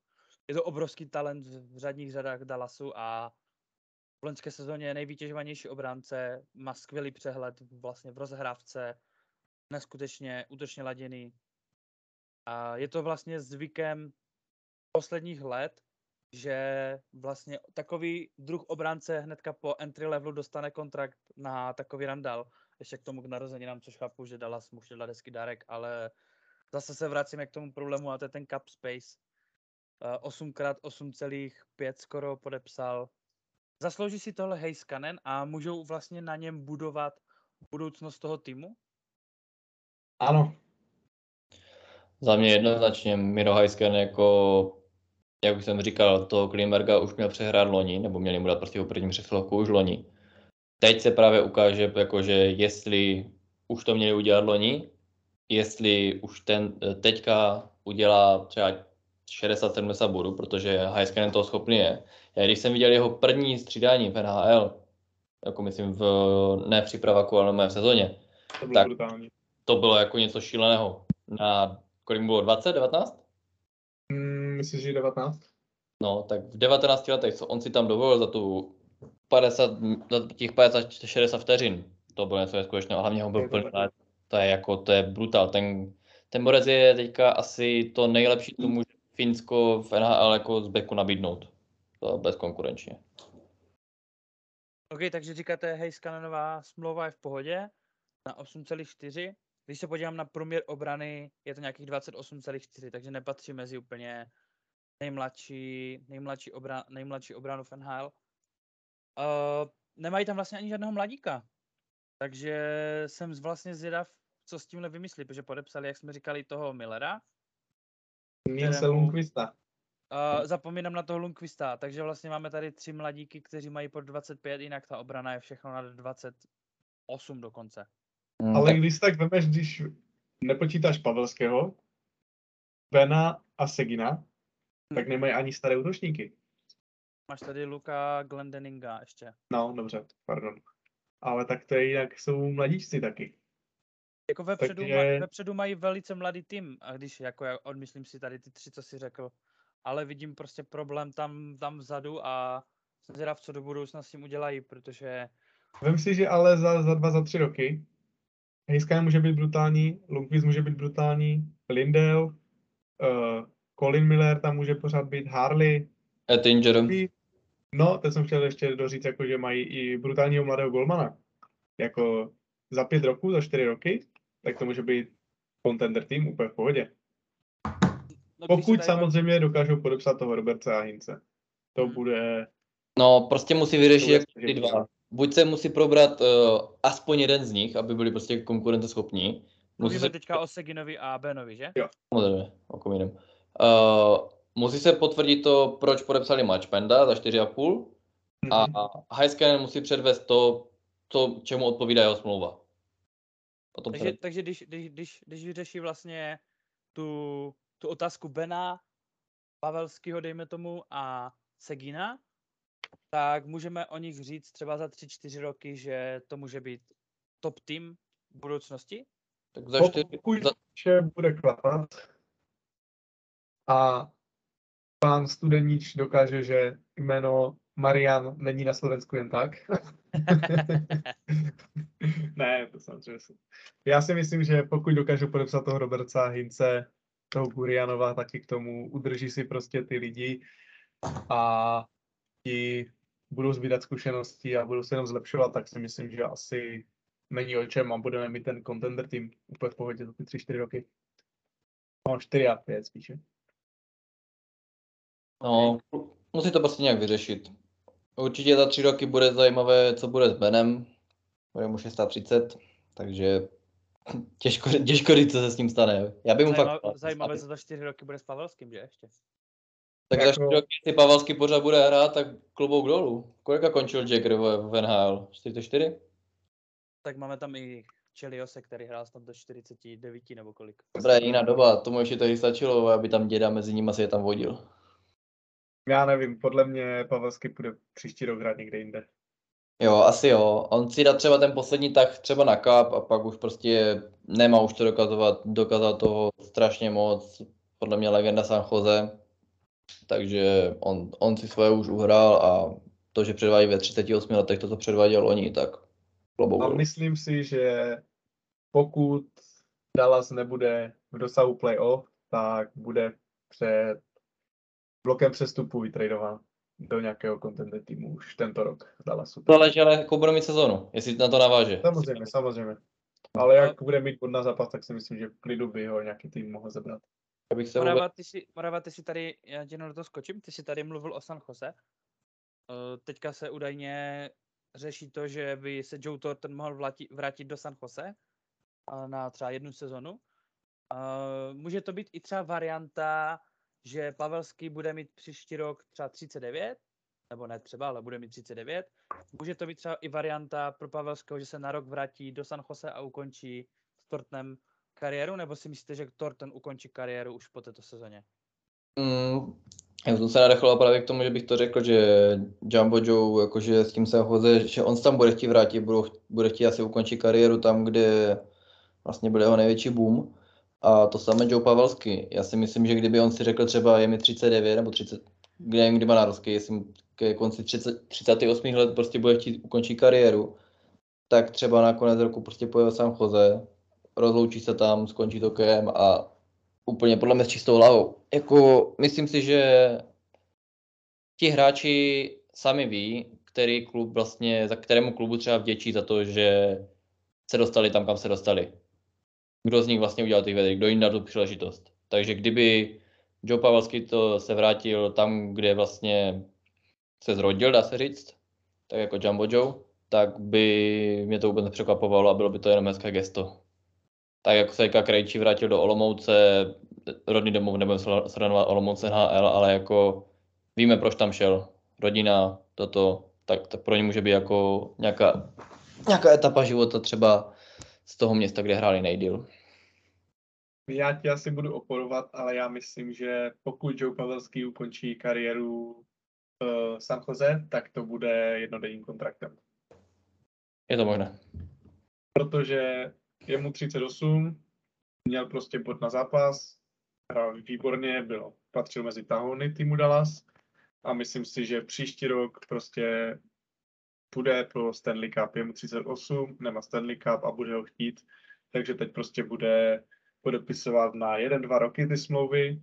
Je to obrovský talent v řadních řadách Dallasu a v loňské sezóně je nejvytěžovanější obránce, má skvělý přehled vlastně v rozhrávce, neskutečně útočně laděný, a je to vlastně zvykem posledních let, že vlastně takový druh obránce hnedka po entry levelu dostane kontrakt na takový randal. Ještě k tomu k narozeninám, což chápu, že Dallas mu dát hezký dárek, ale zase se vracíme k tomu problému a to je ten cap space. Eh, 8x8,5 skoro podepsal. Zaslouží si tohle Heiskanen a můžou vlastně na něm budovat budoucnost toho týmu?
Ano,
Za mě jednoznačně Miro Heisken jako, jak už jsem říkal, toho Klimberga už měl přehrát loni, nebo měli mu dát prostě první přesilovku už loni. Teď se právě ukáže, jakože jestli už to měli udělat loni, jestli už ten teďka udělá třeba 60-70 bodů, protože Heiskanen toho schopný je. Já když jsem viděl jeho první střídání v NHL, jako myslím v, ne přípravaku, ale v sezóně,
to bylo
Tak.
brutální.
to bylo jako něco šíleného. Na kolik bylo 20, 19?
Mm, myslíš, že 19?
No, tak v 19 letech, co on si tam dovolil za tu 50, za těch 50, 60 vteřin, to bylo něco neskutečného, a hlavně ho byl
to
plný. To je jako, to je brutál. Ten, ten Borec je teďka asi to nejlepší, co může Finsko v NHL jako z beku nabídnout. To bezkonkurenčně.
OK, takže říkáte, hej, Skananová smlouva je v pohodě na 8,4. Když se podívám na průměr obrany, je to nějakých 28,4, takže nepatří mezi úplně nejmladší, nejmladší, obra, nejmladší obranu v NHL. Uh, nemají tam vlastně ani žádného mladíka. Takže jsem vlastně zvědav, co s tímhle vymyslí, protože podepsali, jak jsme říkali, toho Millera.
Nilse Lundqvista.
Uh, zapomínám na toho Lundqvista, takže vlastně máme tady tři mladíky, kteří mají pod 25, jinak ta obrana je všechno na 28 dokonce.
Mm,
Ale když tak vemeš, když nepočítáš Pavelského, Bena a Segina, tak nemají ani staré útočníky.
Máš tady Luka Glendeninga ještě.
No, dobře, pardon. Ale tak to je jinak, jsou mladíčci taky.
Jako vepředu,
Takže-
vepředu mají velice mladý tým, a když jako já odmyslím si tady ty tři, co si řekl, ale vidím prostě problém tam, tam vzadu a jsem zvědav, co do budoucna s tím udělají, protože
Vem si, že ale za, za dva, za tři roky Heiskanen může být brutální, Lundqvist může být brutální, Lindell, uh, Colin Miller tam může pořád být, Harley,
Ettinger,
No, teď jsem chtěl ještě doříct, jako, že mají i brutálního mladého golmana. Jako za pět roků, za čtyři roky, tak to může být contender tým úplně v pohodě.
no,
Pokud
tady
samozřejmě dokážou podepsat toho Roberta a Hince. To
Hmm.
bude...
No, prostě musí vyřešit jak ty dva. Buď se musí probrat uh, aspoň jeden z nich, aby byli prostě konkurenceschopní, Musí
Mluvíme
se,
teďka o Seginovi a Benovi, že?
samozřejmě, o kom jiném. Uh, musí se potvrdit to, proč podepsali Matchpenda za 4,5 a
Mhm.
Heiskanen musí předvést to, to, čemu odpovídá jeho smlouva. O tom
Takže,
se...
takže když, když, když, když vyřeší vlastně tu, tu otázku Bena, Pavelského, dejme tomu, a Segina, tak můžeme o nich říct třeba za 3-4 roky, že to může být top tým v budoucnosti?
Tak za 4,
Pokud
za,
vše bude klapat a pán Studenič dokáže, že jméno Marian není na Slovensku jen tak. ne, to samozřejmě. jsem- Já si myslím, že pokud dokážu podepsat toho Roberta Hince, toho Gurianova, taky k tomu udrží si prostě ty lidi a ti budou zbírat zkušenosti a budou se jenom zlepšovat, tak si myslím, že asi není o čem a budeme mít ten contender tým úplně v pohodě za ty 3-4 roky. No, 4 a 5 spíše.
no, musí to prostě nějak vyřešit. Určitě za tři roky bude zajímavé, co bude s Benem. Bude mu 630, takže těžko, těžko říct, co se s ním stane. Já bych mu
Zajímavé,
fakt...
zajímavé, co za 4 roky bude s Pavelským, že ještě?
Tak za
Jako-
čtyři roky, jestli Pavelský pořád bude hrát, tak klobouk dolů. Kolika končil Jagger v, v NHL? 44?
Tak máme tam i Cheliose, který hrál snad do 49 nebo kolik.
Dobré, jiná doba, tomu ještě tehdy stačilo, aby tam děda mezi nimi si je tam vodil.
Já nevím, podle mě Pavelský půjde příští rok hrát někde jinde.
Jo, asi jo. On si dá třeba ten poslední tak třeba na kap a pak už prostě nemá už to dokazovat, dokázal toho strašně moc. Podle mě legenda San Jose. Takže on, on si svoje už uhrál a to, že předvádí ve 38 letech to, co předváděl oni, tak klobouk
A myslím si, že pokud Dallas nebude v dosahu playoff, tak bude před blokem přestupu vytradován do nějakého contender týmu už tento rok v Dallasu.
To záleží, ale jakou bude mít sezónu, jestli na to naváže.
Samozřejmě, samozřejmě. Ale jak bude mít bod na zápas, tak si myslím, že v klidu by ho nějaký tým mohl zabrat.
Já bych se vůbec...
Morava, ty si, Morava, ty si tady, já tě jenom do toho skočím, ty si tady mluvil o San Jose. Eh, Teďka se údajně řeší to, že by se Joe Thornton mohl vrátit, vrátit do San Jose eh, na třeba jednu sezonu. Eh, Může to být i třeba varianta, že Pavelský bude mít příští rok třeba 39, nebo ne třeba, ale bude mít 39. Může to být třeba i varianta pro Pavelského, že se na rok vrátí do San Jose a ukončí s Tortnem kariéru, nebo si myslíte, že Torton ukončí kariéru už po této sezóně?
Mm, já jsem se nadechl právě k tomu, že bych to řekl, že Jumbo Joe, jakože s tím se hoze, že on se tam bude chtít vrátit, bude chtít asi ukončit kariéru tam, kde vlastně bude jeho největší boom. A to samé Joe Pavelský. Já si myslím, že kdyby on si řekl třeba je mi 39 nebo 30, kde nevím, kdy má narozky, jestli ke konci 30, 38 let prostě bude chtít ukončit kariéru, tak třeba na konec roku prostě pojede sám Jose, rozloučí se tam, skončí to KM a úplně podle mě s čistou hlavou. Jako, myslím si, že ti hráči sami ví, který klub vlastně, za kterému klubu třeba vděčí za to, že se dostali tam, kam se dostali. Kdo z nich vlastně udělal ty vědy, kdo jim dal tu příležitost. Takže kdyby Joe Pavelský to se vrátil tam, kde vlastně se zrodil, dá se říct, tak jako Jumbo Joe, tak by mě to vůbec nepřekvapovalo a bylo by to jenom hezké gesto. Tak jako se Jaka Krejčí vrátil do Olomouce, rodný domov nebudeme sledovat Olomouce HL, ale jako víme, proč tam šel. Rodina, toto, tak, tak pro ně může být jako nějaká, nějaká etapa života třeba z toho města, kde hráli nejdýl.
Já ti asi budu oporovat, ale já myslím, že pokud Joe Pavelský ukončí kariéru uh, San Jose, tak to bude jednodenním kontraktem.
Je to možné.
Protože je mu 38, měl prostě bod na zápas, hrál výborně, byl, patřil mezi tahouny týmu Dallas a myslím si, že příští rok prostě půjde pro Stanley Cup, je mu 38, nemá Stanley Cup a bude ho chtít, takže teď prostě bude podepisovat na jeden, dva roky ty smlouvy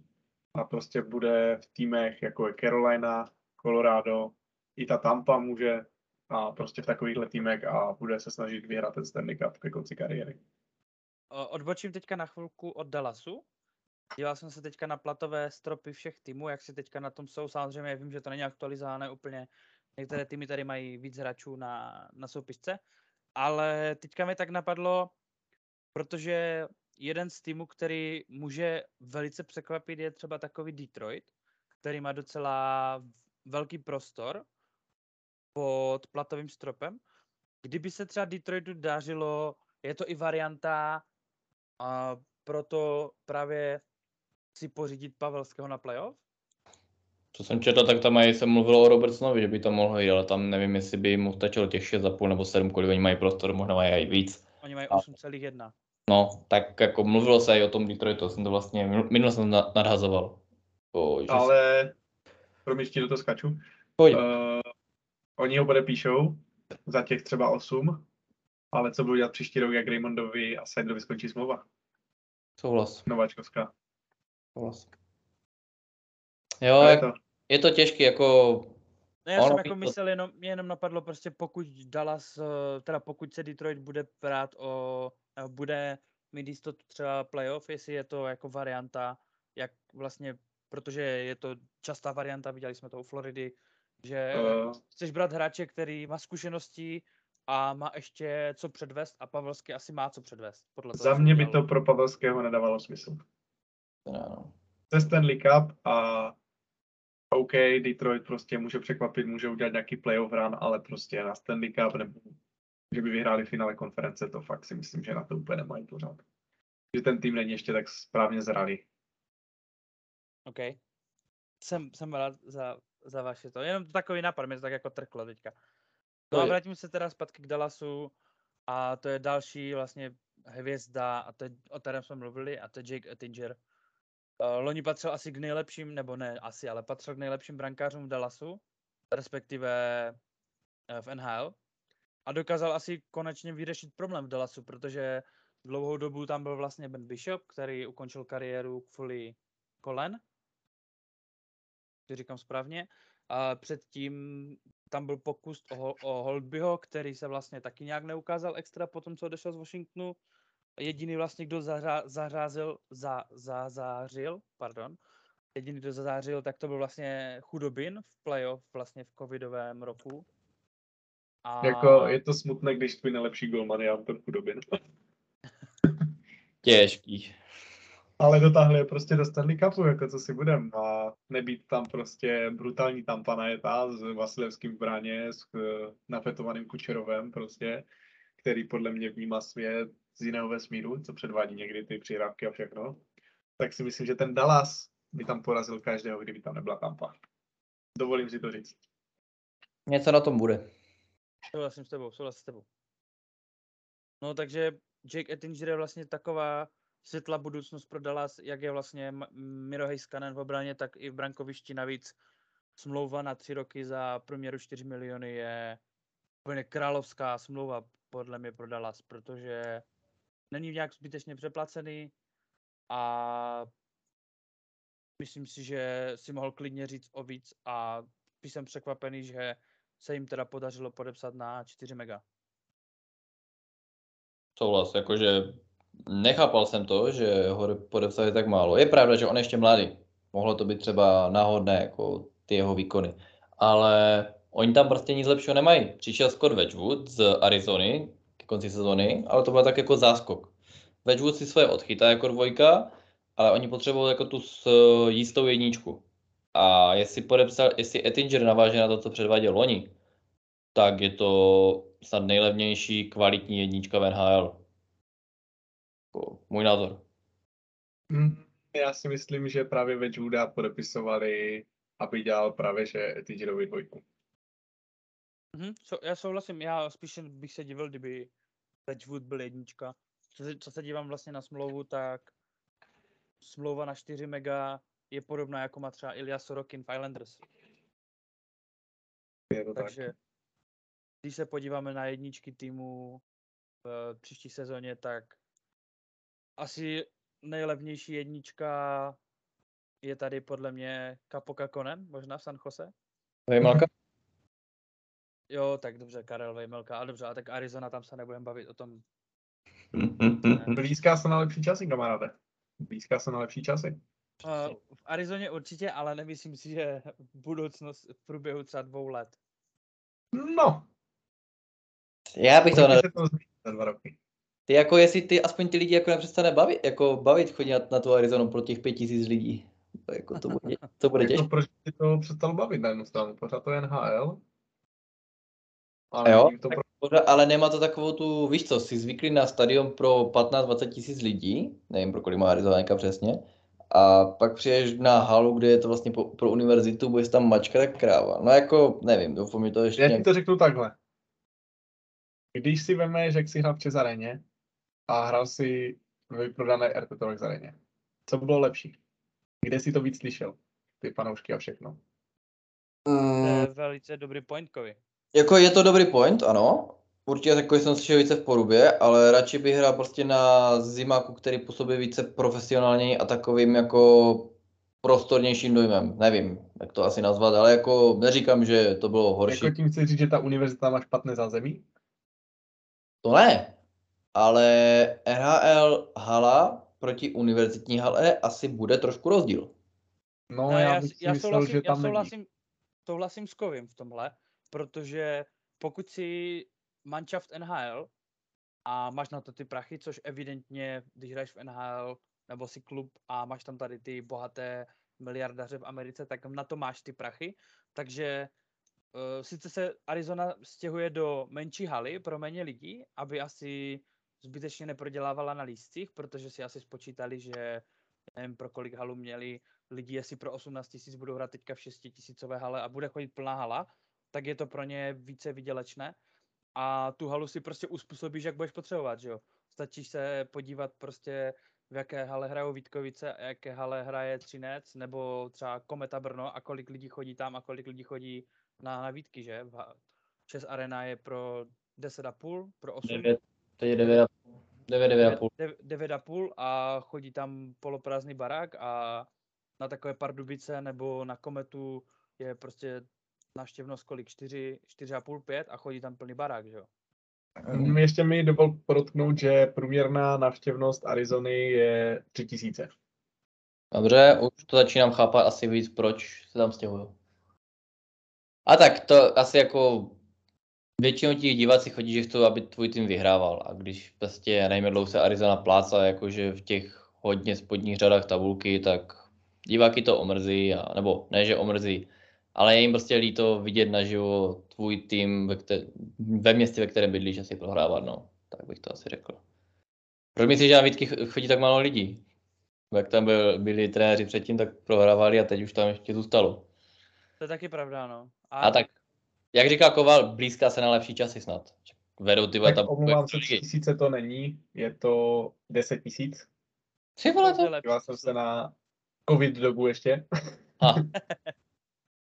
a prostě bude v týmech jako je Carolina, Colorado, i ta Tampa může a prostě v takovýchhle týmech a bude se snažit vyhrát ten Stanley Cup ke konci kariéry.
Odbočím teďka na chvilku od Dallasu. Díval jsem se teďka na platové stropy všech týmů, jak si teďka na tom jsou. Samozřejmě vím, že to není aktualizované úplně. Některé týmy tady mají víc hráčů na, na soupisce. Ale teďka mi tak napadlo, protože jeden z týmů, který může velice překvapit, je třeba takový Detroit, který má docela velký prostor pod platovým stropem. Kdyby se třeba Detroitu dařilo, je to i varianta a proto právě si pořídit Pavelského na playoff?
Co jsem četl, tak tam mají, jsem mluvil o Robertsonovi, že by to mohl jít, ale tam nevím, jestli by mu stačilo těch 6,5 nebo 7, kolik oni mají prostor, možná mají i víc.
Oni mají 8,1.
No, tak jako mluvilo se i o tom Detroitu, jsem to vlastně, minul jsem to nadhazoval.
O, že ale, promiň, do to skaču.
Pojď.
Uh, oni ho podepíšou za těch třeba 8, ale co budou dělat příští rok, jak Raymondovi a Seiderovi skončí smlouva?
Souhlas.
Nováčkovská.
Souhlas. Jo, to, je to těžký, jako...
No já jsem jako myslel, jenom, mě jenom napadlo prostě pokud Dallas, eh, teda pokud se Detroit bude brát o, bude mít jistotu třeba playoff, jestli je to jako varianta, jak vlastně, protože je to častá varianta, viděli jsme to u Floridy, že uh. chceš brát hráče, který má zkušenosti a má ještě co předvést a Pavelský asi má co předvést. Podle toho,
Za mě by to pro Pavelského nedávalo smysl.
No.
To je Stanley Cup a OK, Detroit prostě může překvapit, může udělat nějaký playoff run, ale prostě na Stanley Cup nebo že by vyhráli finále konference, to fakt si myslím, že na to úplně nemají pořád. Že ten tým není ještě tak správně zralý.
OK. Jsem, jsem rád za, za vaše to. Jenom to takový nápad, mě to tak jako trklo teďka. No a vrátím se teda zpátky k Dallasu a to je další vlastně hvězda, a to je, o kterém jsme mluvili, a to je Jake Ettinger. Uh, Loni patřil asi k nejlepším, nebo ne asi, ale patřil k nejlepším brankářům v Dallasu, respektive uh, v NHL. A dokázal asi konečně vyřešit problém v Dallasu, protože dlouhou dobu tam byl vlastně Ben Bishop, který ukončil kariéru kvůli kolen. To říkám správně. A předtím tam byl pokus o, o Holdbyho, který se vlastně taky nějak neukázal extra po tom, co odešel z Washingtonu. Jediný vlastně, kdo zahra, zařázil, za, za, zářil, pardon, jediný, kdo zazářil, tak to byl vlastně Chudobin v playoff vlastně v covidovém roku.
A... Jako je to smutné, když tvůj nejlepší golman je Anton Chudobin.
Těžký.
Ale dotáhli je prostě do Stanley Cupu, jako co si budem. A nebýt tam prostě brutální tampa najetá s Vasilevským v bráně, s uh, nafetovaným Kučerovem prostě, který podle mě vnímá svět z jiného vesmíru, co předvádí někdy ty přihrávky a všechno. Tak si myslím, že ten Dallas by tam porazil každého, kdyby tam nebyla tampa. Dovolím si to říct.
Něco na tom bude.
Souhlasím s tebou, souhlasím s tebou. No takže Jake Ettinger je vlastně taková světla budoucnost pro Dallas, jak je vlastně Miro Heiskanen v obraně, tak i v brankovišti navíc smlouva na tři roky za průměru 4 miliony je úplně královská smlouva podle mě pro Dallas, protože není nějak zbytečně přeplacený a myslím si, že si mohl klidně říct o víc a jsem překvapený, že se jim teda podařilo podepsat na 4 mega.
Souhlas, jakože nechápal jsem to, že ho podepsali tak málo. Je pravda, že on ještě mladý. Mohlo to být třeba náhodné, jako ty jeho výkony. Ale oni tam prostě nic lepšího nemají. Přišel Scott Wedgwood z Arizony konci sezony, ale to byl tak jako záskok. Wedgwood si svoje odchytá jako dvojka, ale oni potřebují jako tu s jistou jedničku. A jestli podepsal, jestli Ettinger naváže na to, co předváděl loni, tak je to snad nejlevnější kvalitní jednička v NHL. Můj názor.
Hmm, já si myslím, že právě Juda podepisovali, aby dělal právě, že Ettingerovi dvojku.
Mm-hmm, so, já souhlasím, já spíš bych se divil, kdyby Wedgwood byl jednička. Co se, co se dívám vlastně na smlouvu, tak smlouva na 4 mega je podobná, jako má třeba Ilya Sorokin v Islanders.
Je to Takže tak.
když se podíváme na jedničky týmu v příští sezóně, tak asi nejlevnější jednička je tady podle mě Kapoka Konen, možná v San Jose.
Vejmelka?
Jo, tak dobře, Karel Vejmelka, ale dobře, a tak Arizona, tam se nebudeme bavit o tom.
Blízká se na lepší časy, kamaráde. Blízká se na lepší časy.
Uh, v Arizoně určitě, ale nemyslím si, že budoucnost v průběhu třeba dvou let.
No.
Já bych to... Ne...
to za dva roky.
Ty jako jestli ty aspoň ty lidi jako nepřestane bavit, jako bavit chodit na, na tu Arizonu pro těch pět tisíc lidí. To, jako to, bude, to bude
Jako
těžké.
proč by to přestalo bavit na jednu stranu? Pořád to je NHL. Ale
Jo,
to pro...
Ale nemá to takovou tu, víš co, jsi zvyklý na stadion pro 15-20 tisíc lidí, nevím pro kolik má Arizona přesně, a pak přijdeš na halu, kde je to vlastně po, pro univerzitu, bude tam mačka tak kráva. No jako, nevím, doufám, mi to ještě
Já ti to řeknu takhle. Když si vemeš, jak si hrál v aréně a hrál si ve vyprodané RT aréně, co bylo lepší? Kde jsi to víc slyšel? Ty fanoušky a všechno.
To
Mm,
je velice dobrý point, Kovy.
Jako je to dobrý point, ano. Určitě takový jsem slyšel více v porubě, ale radši bych hrál prostě na zimáku, který působí více profesionálně a takovým jako prostornějším dojmem. Nevím, jak to asi nazvat, ale jako neříkám, že to bylo horší.
Jako tím chci říct, že ta univerzita má špatné zázemí?
To ne, ale NHL hala proti univerzitní hale asi bude trošku rozdíl.
No,
No,
já,
já,
bych
já,
myslel,
souhlasím,
že
já
tam není.
souhlasím, souhlasím s Kovím v tomhle, protože pokud si manšaft NHL a máš na to ty prachy, což evidentně, když hraješ v NHL, nebo si klub a máš tam tady ty bohaté miliardaře v Americe, tak na to máš ty prachy. Takže uh, sice se Arizona stěhuje do menší haly pro méně lidí, aby asi zbytečně neprodělávala na lístcích, protože si asi spočítali, že nevím, pro kolik halu měli lidi, jestli pro 18 tisíc budou hrát teďka v 6 tisícové hale a bude chodit plná hala, tak je to pro ně více vydělečné. A tu halu si prostě uspůsobíš, jak budeš potřebovat, že jo. Stačí se podívat prostě, v jaké hale hrajou Vítkovice a jaké hale hraje Třinec, nebo třeba Kometa Brno a kolik lidí chodí tam a kolik lidí chodí na, na Vítky, že? Čes Arena je pro 10,5, pro 8.
9, teď je 9, 9, 9,5.
9,5 a chodí tam poloprázdný barák a na takové Pardubice nebo na Kometu je prostě návštěvnost kolik? 4, 4,5, 5 a chodí tam plný barák, že jo?
Mm, Ještě mi dovol podotknout, že průměrná návštěvnost Arizony je 3000.
Dobře, už to začínám chápat asi víc, proč se tam stěhuju. A tak to asi jako většinou ti diváci chodí, že chcou, aby tvůj tým vyhrával. A když prostě nejmedlou se Arizona pláca, jakože v těch hodně spodních řadách tabulky, tak diváky to omrzí, a, nebo ne, že omrzí, ale je jim prostě líto vidět naživo tvůj tým ve, kter- ve městě, ve kterém bydlíš, asi prohrávat, no. Tak bych to asi řekl. Proč myslíš, že na Vítky ch- chodí tak málo lidí? Jak tam byl, byli trenéři předtím, tak prohrávali a teď už tam ještě zůstalo.
To je taky pravda, no.
A tak, jak říká Koval, blízká se na lepší časy snad. Vedou ty
Tak
tam
omlouvám se. 3000 to není, je to 10 tisíc.
Ty vole
To je
to.
lepší
Díval jsem se na covid dobu ještě,
A,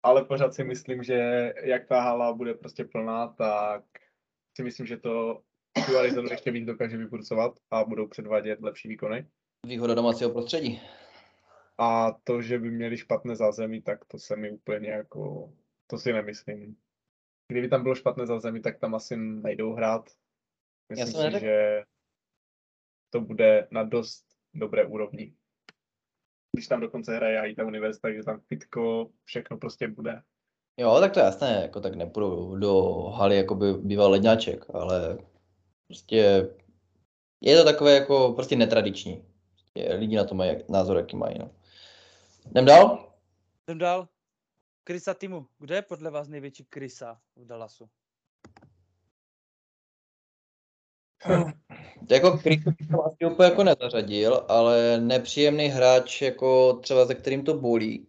ale pořád si myslím, že jak ta hala bude prostě plná, tak si myslím, že to Arizonu ještě víc dokáže vyburcovat a budou předvádět lepší výkony.
výhoda domácího prostředí.
A to, že by měli špatné zázemí, tak to se mi úplně jako, to si nemyslím. Kdyby tam bylo špatné zázemí, tak tam asi nejdou hrát. Myslím si,
neřekl.
že to bude na dost dobré úrovni. Když tam dokonce hraje i ta univerzita, takže tam fitko, všechno prostě bude.
Jo, tak to je jasné, jako tak nepůjdu do haly, jako by býval ledňáček, ale prostě je to takové jako prostě netradiční. Prostě lidi na to mají jak- názor, jaký mají, no. Jdem dál?
Jdem dál. Krysa týmu. Kdo je podle vás největší krysa v Dallasu?
Jako Chris jsem asi úplně jako nezařadil, ale nepříjemný hráč, jako třeba ze kterým to bolí,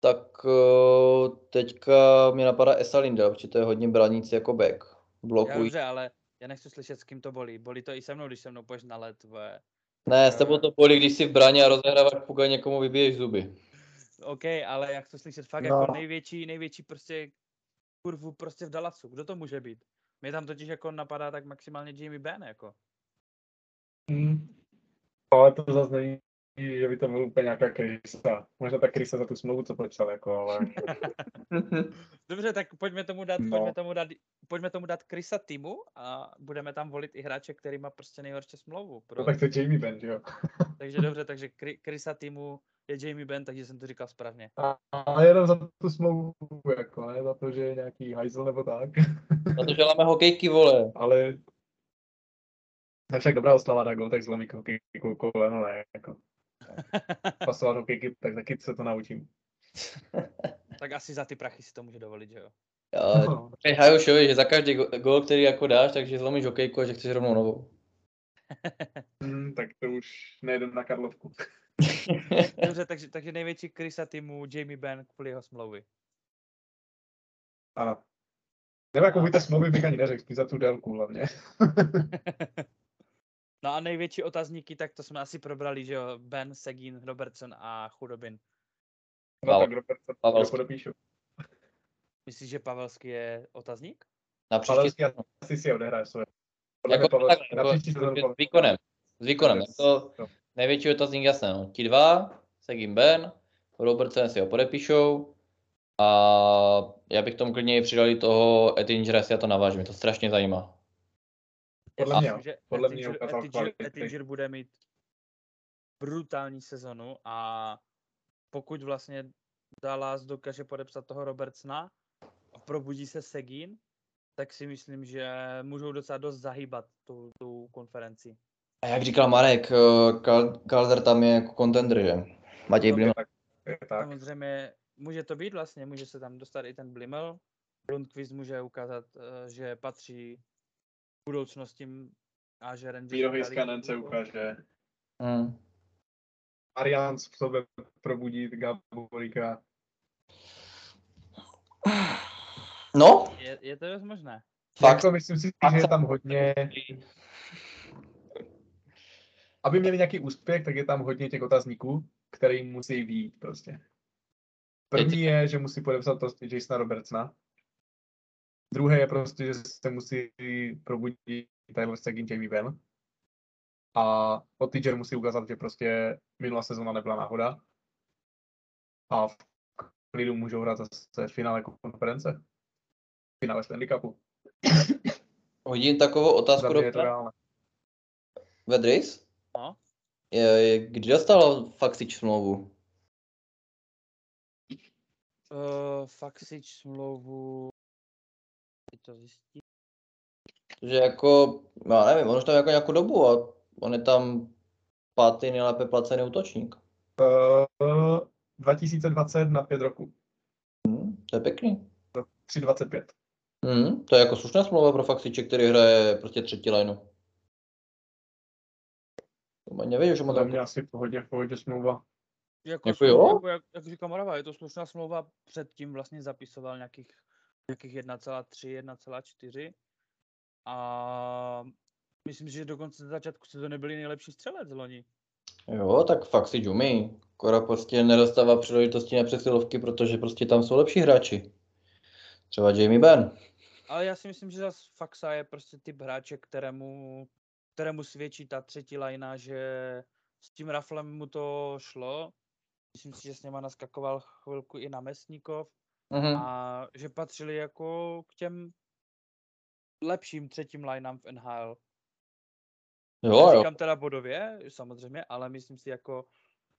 tak eh, teďka mě napadá Esa Lindel, protože to je hodně branící jako back.
Já
Blokují.
dobře, ale já nechci slyšet, s kým to bolí. Bolí to i se mnou, když se mnou půjdeš na let. Tvoje.
Ne, s tebou to bolí, když si v bráně a rozehráváš puka, někomu vybiješ zuby.
OK, ale jak to slyšet fakt
No.
jako největší, největší prostě kurvu prostě v Dallasu. Kdo to může být? Mě tam totiž jako napadá tak maximálně Jamie Benn, jako.
Hmm. Ale to zase není, že by to byl úplně nějaká krysa. Možná ta krysa za tu smlouvu, co počal, jako, ale
Dobře, tak pojďme tomu dát,
No.
pojďme tomu dát, pojďme tomu dát Krisa týmu a budeme tam volit i hráče, který má prostě nejhorší smlouvu. Pro...
no, tak to je Jamie Benn, jo.
Takže dobře, takže Kri- Krisa týmu je Jamie Benn, takže jsem to říkal správně.
A, a jenom za tu smlouvu, jako, ne za to, že je nějaký hajzl nebo tak.
Na to, že máme hokejky, vole.
ale To je však dobrá oslava na gol, tak zlomí hokejku koleno, ne, jako. Pasovat hokejky, tak taky se to naučím.
tak asi za ty prachy si to může dovolit, že jo?
Jo,
No,
Hajušovi, že za každý go- gól, který jako dáš, takže zlomíš hokejku a že chceš rovnou novou.
hm, tak to už nejdem na Karlovku.
Dobře, takže, takže největší krysa týmu Jamie Benn kvůli jeho smlouvy.
Ano. Nebo jako víte, smlouvy bych ani neřekl, spíš za tu délku hlavně.
No a největší otazníky, tak to jsme asi probrali, že jo? Ben, Segin, Robertson a Chudobin.
No
Pavel-
tak Robert to
Pavelský.
podepíšu.
Myslíš, že Pavelský je otazník?
Na příští
Pavelský asi si odehraje svoje.
Jako,
Pavel- na
jako,
příští sezónu
s
Pavel-
výkonem. S výkonem.
Yes.
Jako,
Jo.
největší otazník jasné. No. Ti dva, Segin Ben, Robertson si ho podepíšou. A já bych tomu klidně přidal i toho Ettingera, jestli já to navážu, mě to strašně zajímá.
Podle mě
že
Podle mě
Ettinger-
ukázal
Ettinger- bude mít brutální sezonu a pokud vlastně Dallas dokáže podepsat toho Robertsona a probudí se Segin, tak si myslím, že můžou docela dost zahýbat tu, tu konferenci.
A jak říkal Marek, eh, Calder tam je jako contender, že? Matěj
No,
Blim.
je tak, je tak.
Samozřejmě může to být vlastně, může se tam dostat i ten Blimel. Lundqvist může ukázat, eh, že patří budoucnosti a že Rangers
Míro
vyhráli
Heiskanen se ukáže.
Hmm.
Arians v sobě probudí Gaborika.
No,
Je, je to dost možné.
fakt.
Jako myslím si, že je tam hodně, aby měli nějaký úspěch, tak je tam hodně těch otazníků, který musí výjít prostě. První je, že musí podepsat prostě Jasona Robertsona. Druhé je prostě, že se musí probudit Tyler Seguin, Jamie Benn. A Ottinger musí ukázat, že prostě minulá sezóna nebyla náhoda. A v klidu můžou hrát zase finále konference. Finále Stanley Cupu.
Hodím takovou otázku do. Vedris?
No.
Kdy dostal Faxič smlouvu?
Uh, Faxič smlouvu... Teď to zjistí.
Že jako, já nevím, on už tam jako nějakou dobu a on je tam pátý nejlépe placený útočník.
Uh, 2020 na 5 roku.
Hm, to je pěkný.
3,25.
Hm, to je jako slušná smlouva pro Faxiče, který hraje prostě třetí lineu. To má nevěděl, že má tam...
mě asi pohodě, pohodě smlouva.
Jako,
Jako jo?
jako jak, jak říká Morava, je to slušná smlouva, předtím vlastně zapisoval nějakých, nějakých 1,3, 1,4 a myslím si, že dokonce na začátku sezóny byli nejlepší střelec loni.
Jo, tak Faxič umí. Kora prostě nedostává příležitosti na přesilovky, protože prostě tam jsou lepší hráči. Třeba Jamie Benn.
Ale já si myslím, že zase Faxa je prostě typ hráče, kterému, kterému svědčí ta třetí lajna, že s tím Raflem mu to šlo. Myslím si, že s něma naskakoval chvilku i na Mesníkov
Mhm.
a že patřili jako k těm lepším třetím lineám v NHL.
Jo, jo.
Říkám teda bodově, samozřejmě, ale myslím si jako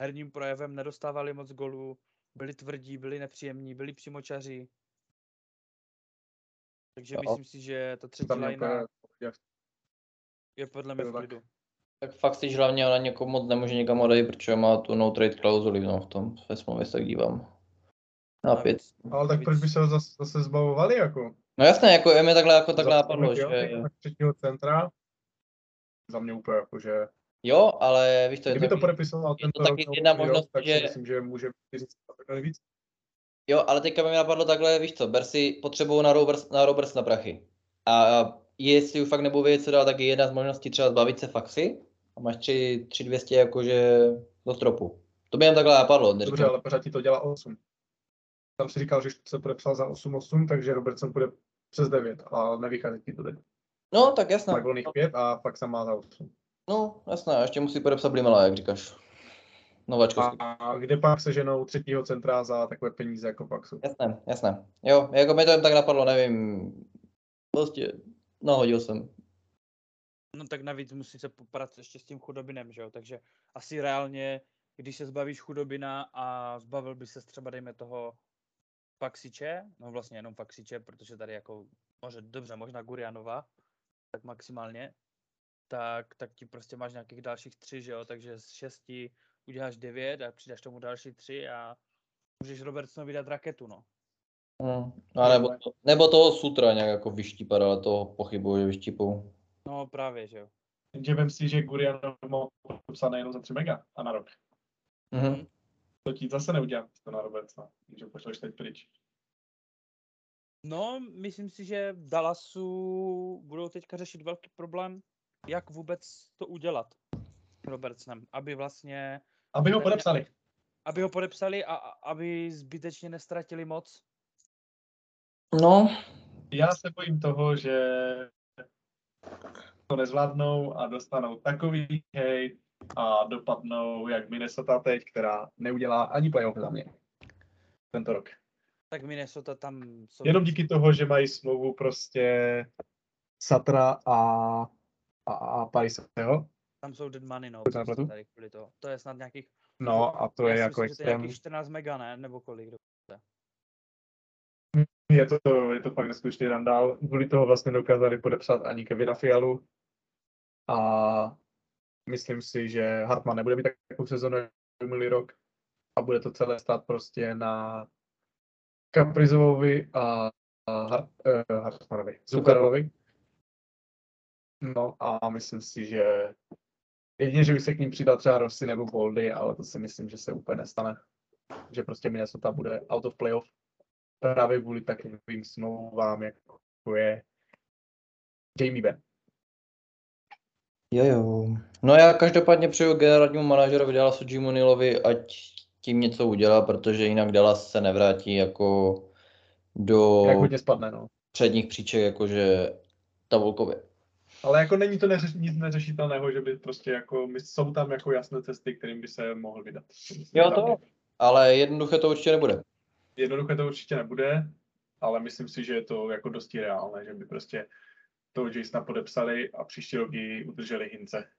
herním projevem nedostávali moc golů, byli tvrdí, byli nepříjemní, byli přímočaří. Takže
Jo.
myslím si, že ta třetí
pohodě.
je podle mě v
tak.
klidu.
Tak Faxič hlavně ona někomu moc nemůže nikam odejít, protože má tu no trade klauzuli no, v tom ve smlouvě se tak dívám. Na pět.
Ale tak proč by se ho zase, zase zbavovali jako?
No jasně, jako je mi takhle jako takhle napadlo,
jo,
že
tak třetího centra. Za mě úplně jako, že
jo, ale víš to, je
kdyby to podepisoval
je to
tento
taky
rok,
jedna
nový rok,
možnost,
tak
že-
si myslím, že může takhle víc.
jo, ale teďka mi napadlo takhle, víš co, ber si potřebu na Roberts, na Roberts na prachy. A jestli už fakt nebudu vědět, co dál, tak je jedna z možností třeba zbavit se Faxy a máš tři, tři 200 jakože do stropu. To by jen takhle napadlo.
Dobře, ale pořád ti to dělá 8. Tam si říkal, že se podepsal za 8-8, takže Robertson bude přes 9, a nevychází ti to teď.
No, tak jasné.
Má volných 5 a pak se má za 8.
No, jasné, a ještě musí podepsat Blimela, jak říkáš. Nováčko.
A, a kde pak se ženou třetího centra za takové peníze jako pak jsou?
Jasné, jasné. Jo, jako mi to jen tak napadlo, nevím. Prostě nahodil jsem.
No tak navíc musí se poprat ještě s tím chudobinem, že jo? Takže asi reálně, když se zbavíš chudobina a zbavil by se třeba, dejme toho, Faxiče, no vlastně jenom Faxiče, protože tady jako, može, dobře, možná Gurianova, tak maximálně, tak, tak ti prostě máš nějakých dalších tři, že jo, takže z šesti uděláš devět a přidáš tomu další tři a můžeš Robertsonovi dát raketu, no.
Hmm. A nebo, nebo toho Sutra nějak jako vyštípat, ale toho pochybuju, že vyštípou.
No právě, že jo.
Jenže vem si, že Gurian mohl podepsaný jenom za 3 mega a na rok.
Mhm.
To ti zase neudělám to na Robertsona, že pošleš teď pryč.
No, myslím si, že v Dallasu budou teďka řešit velký problém, jak vůbec to udělat s Robertsonem, aby vlastně,
Aby ho podepsali.
aby ho podepsali a a- aby zbytečně nestratili moc.
No,
Já se bojím toho, že to nezvládnou a dostanou takový hejt a dopadnou jak Minnesota teď, která neudělá ani playoff za mě tento rok.
Tak Minnesota tam jsou...
Jenom díky toho, že mají smlouvu prostě Satra a, a, a Pariseho.
Tam jsou dead money, no.
To
prostě tady kvůli toho. To je snad nějakých...
No a to
já
je jako
myslím, že to je
extrém.
nějakých 14 mega, ne? Nebo kolik?
Je to, je to fakt neskutečný randál. Kvůli toho vlastně dokázali podepsat ani Kevina Fialu. A myslím si, že Hartman nebude mít takovou sezonu jako minulý rok. A bude to celé stát prostě na Kaprizovovi a, a Hart, uh, Hartmanovi. Zuccarovi. No a myslím si, že jedině, že by se k ním přidal třeba Rossi nebo Boldy, ale to si myslím, že se úplně nestane. Že prostě Minnesota bude out of playoff právě kvůli takovým smlouvám, jako je Jamie Benn.
Jo jo. No já každopádně přeju generálnímu manažerovi Dallasu Jimu Nealovi, ať tím něco udělá, protože jinak Dallas se nevrátí jako do
Jak hodně spadne, no.
předních příček, jakože tabulkově.
Ale jako není to neřeš, nic neřešitelného, že by prostě jako, my- jsou tam jako jasné cesty, kterým by se mohl vydat.
Jo, to Ale jednoduché to určitě nebude.
Jednoduché to určitě nebude, ale myslím si, že je to jako dosti reálné, že by prostě toho Jasona podepsali a příští rok ji udrželi Hince.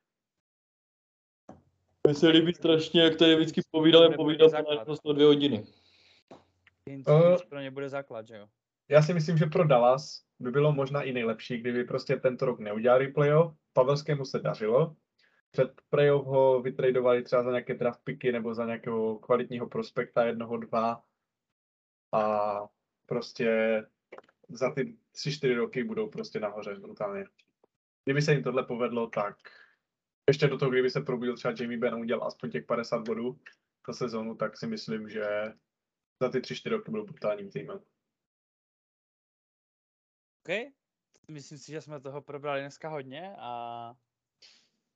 Mně se líbí strašně, jak tady vždycky
povídáme základ.
na dvě hodiny.
Hinc,
Eh.
Hinc pro ně bude základ, že jo?
Já si myslím, že pro Dallas by bylo možná i nejlepší, kdyby prostě tento rok neudělali playoff. Pavelskému se dařilo. Před playoff ho vytradovali třeba za nějaké draft picky nebo za nějakého kvalitního prospekta jednoho, dva. A prostě za ty tři, čtyři roky budou prostě nahoře brutálně. Kdyby se jim tohle povedlo, tak ještě do toho, kdyby se probudil třeba Jamie Benn a udělal aspoň těch 50 bodů za sezónu, tak si myslím, že za ty tři, čtyři roky budou brutálním týmem.
OK. Myslím si, že jsme toho probrali dneska hodně a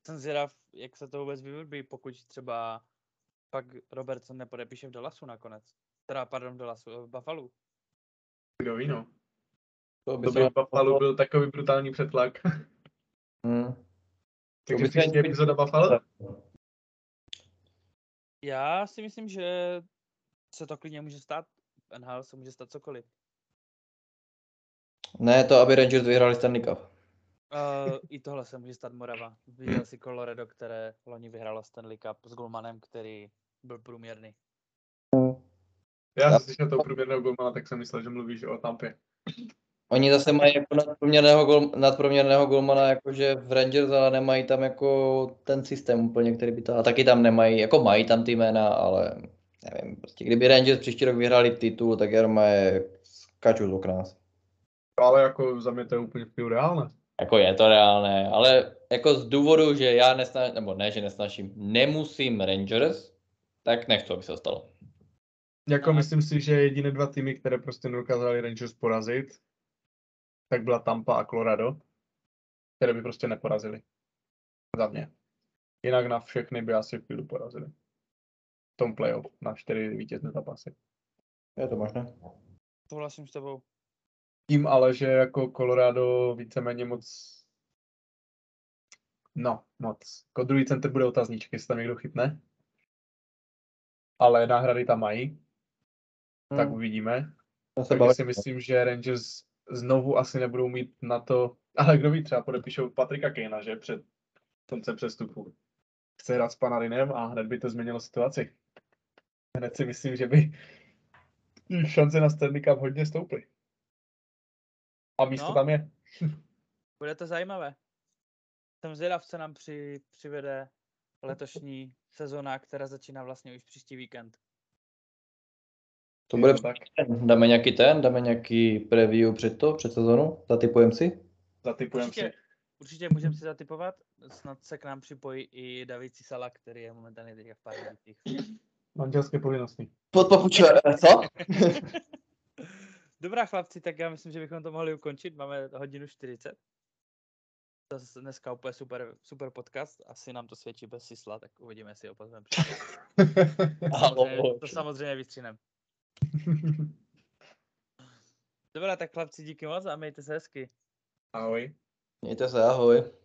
jsem zvědav, jak se to vůbec vyvrbí, pokud třeba pak Robertson nepodepíše v Dallasu nakonec. Teda, pardon, v Dallasu, v Buffalo.
Kdo ví, no.
To
To by Buffalo byl takový brutální přetlak.
Hmm.
Takže
by se
příští
ani-
epizoda Buffalo?
Já si myslím, že se to klidně může stát. V NHL se může stát cokoliv.
Ne, to aby Rangers vyhráli Stanley Cup.
Uh, I tohle se může stát Morava. Viděl si Colorado, které loni vyhrálo Stanley Cup s Gulmanem, který byl průměrný.
Já jsem slyšel toho průměrného golmana, tak jsem myslel, že mluvíš o Tampě.
Oni zase mají jako nadprůměrného, gol, nadprůměrného golmana jakože v Rangers, ale nemají tam jako ten systém úplně, který by to... A taky tam nemají, jako mají tam ty jména, ale nevím, prostě kdyby Rangers příští rok vyhráli titul, tak já je skaču z okna.
Ale jako za mě to je úplně v reálné.
Jako je to reálné, ale jako z důvodu, že já nesnažím, nebo ne, že nesnažím, nemusím Rangers, tak nechci, aby se to stalo.
Jako myslím si, že jediné dva týmy, které prostě nedokázali Rangers porazit, tak byla Tampa a Colorado, které by prostě neporazili. Za mě. Jinak na všechny by asi v klidu porazili. V tom playoff na čtyři vítězné zápasy.
Je to možné.
Souhlasím s tebou.
Tím ale, že jako Colorado víceméně moc No, moc. Jako druhý center bude otazníček, jestli tam někdo chytne. Ale náhrady tam mají, tak
Hmm,
uvidíme.
já se
Takže si myslím, že Rangers znovu asi nebudou mít na to, ale kdo ví, třeba podepíšou Patrika Kejna, že před koncem přestupu. Chce hrát s Panarinem a hned by to změnilo situaci. Hned si myslím, že by šance na Stanley Cup hodně stouply. A místo
No.
tam je.
Bude to zajímavé. jsem zvědav, co nám při, přivede letošní sezona, která začíná vlastně už příští víkend.
To bude
tak.
Dáme nějaký ten, dáme nějaký preview před to, před sezonu? Zatypujeme si?
Zatypujeme si.
Určitě, určitě můžeme si zatypovat. Snad se k nám připojí i David Cisala, který je momentálně teďka v Pardubicích.
Manželské povinnosti.
Podpapučuje, co?
Dobrá chlapci, tak já myslím, že bychom to mohli ukončit. Máme hodinu 40. Zase dneska úplně super, super podcast. Asi nám to svědčí bez sisla, tak uvidíme, jestli ho pozveme. To samozřejmě vystříneme. Dobrá, tak chlapci, díky moc a mějte se hezky.
Ahoj.
Mějte se, ahoj.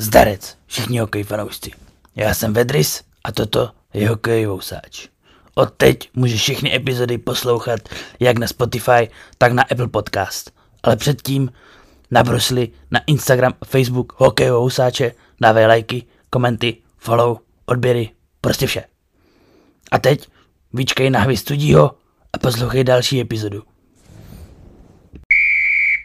Zdarec, všichni hokej fanoušci. Já jsem Vedris a toto je hokej vousáč. Od teď můžeš všechny epizody poslouchat jak na Spotify, tak na Apple Podcast. Ale předtím nabrosli na Instagram Facebook hokej vousáče, dávej lajky, komenty, follow, odběry, prostě vše. A teď vyčkej na studího a poslouchej další epizodu.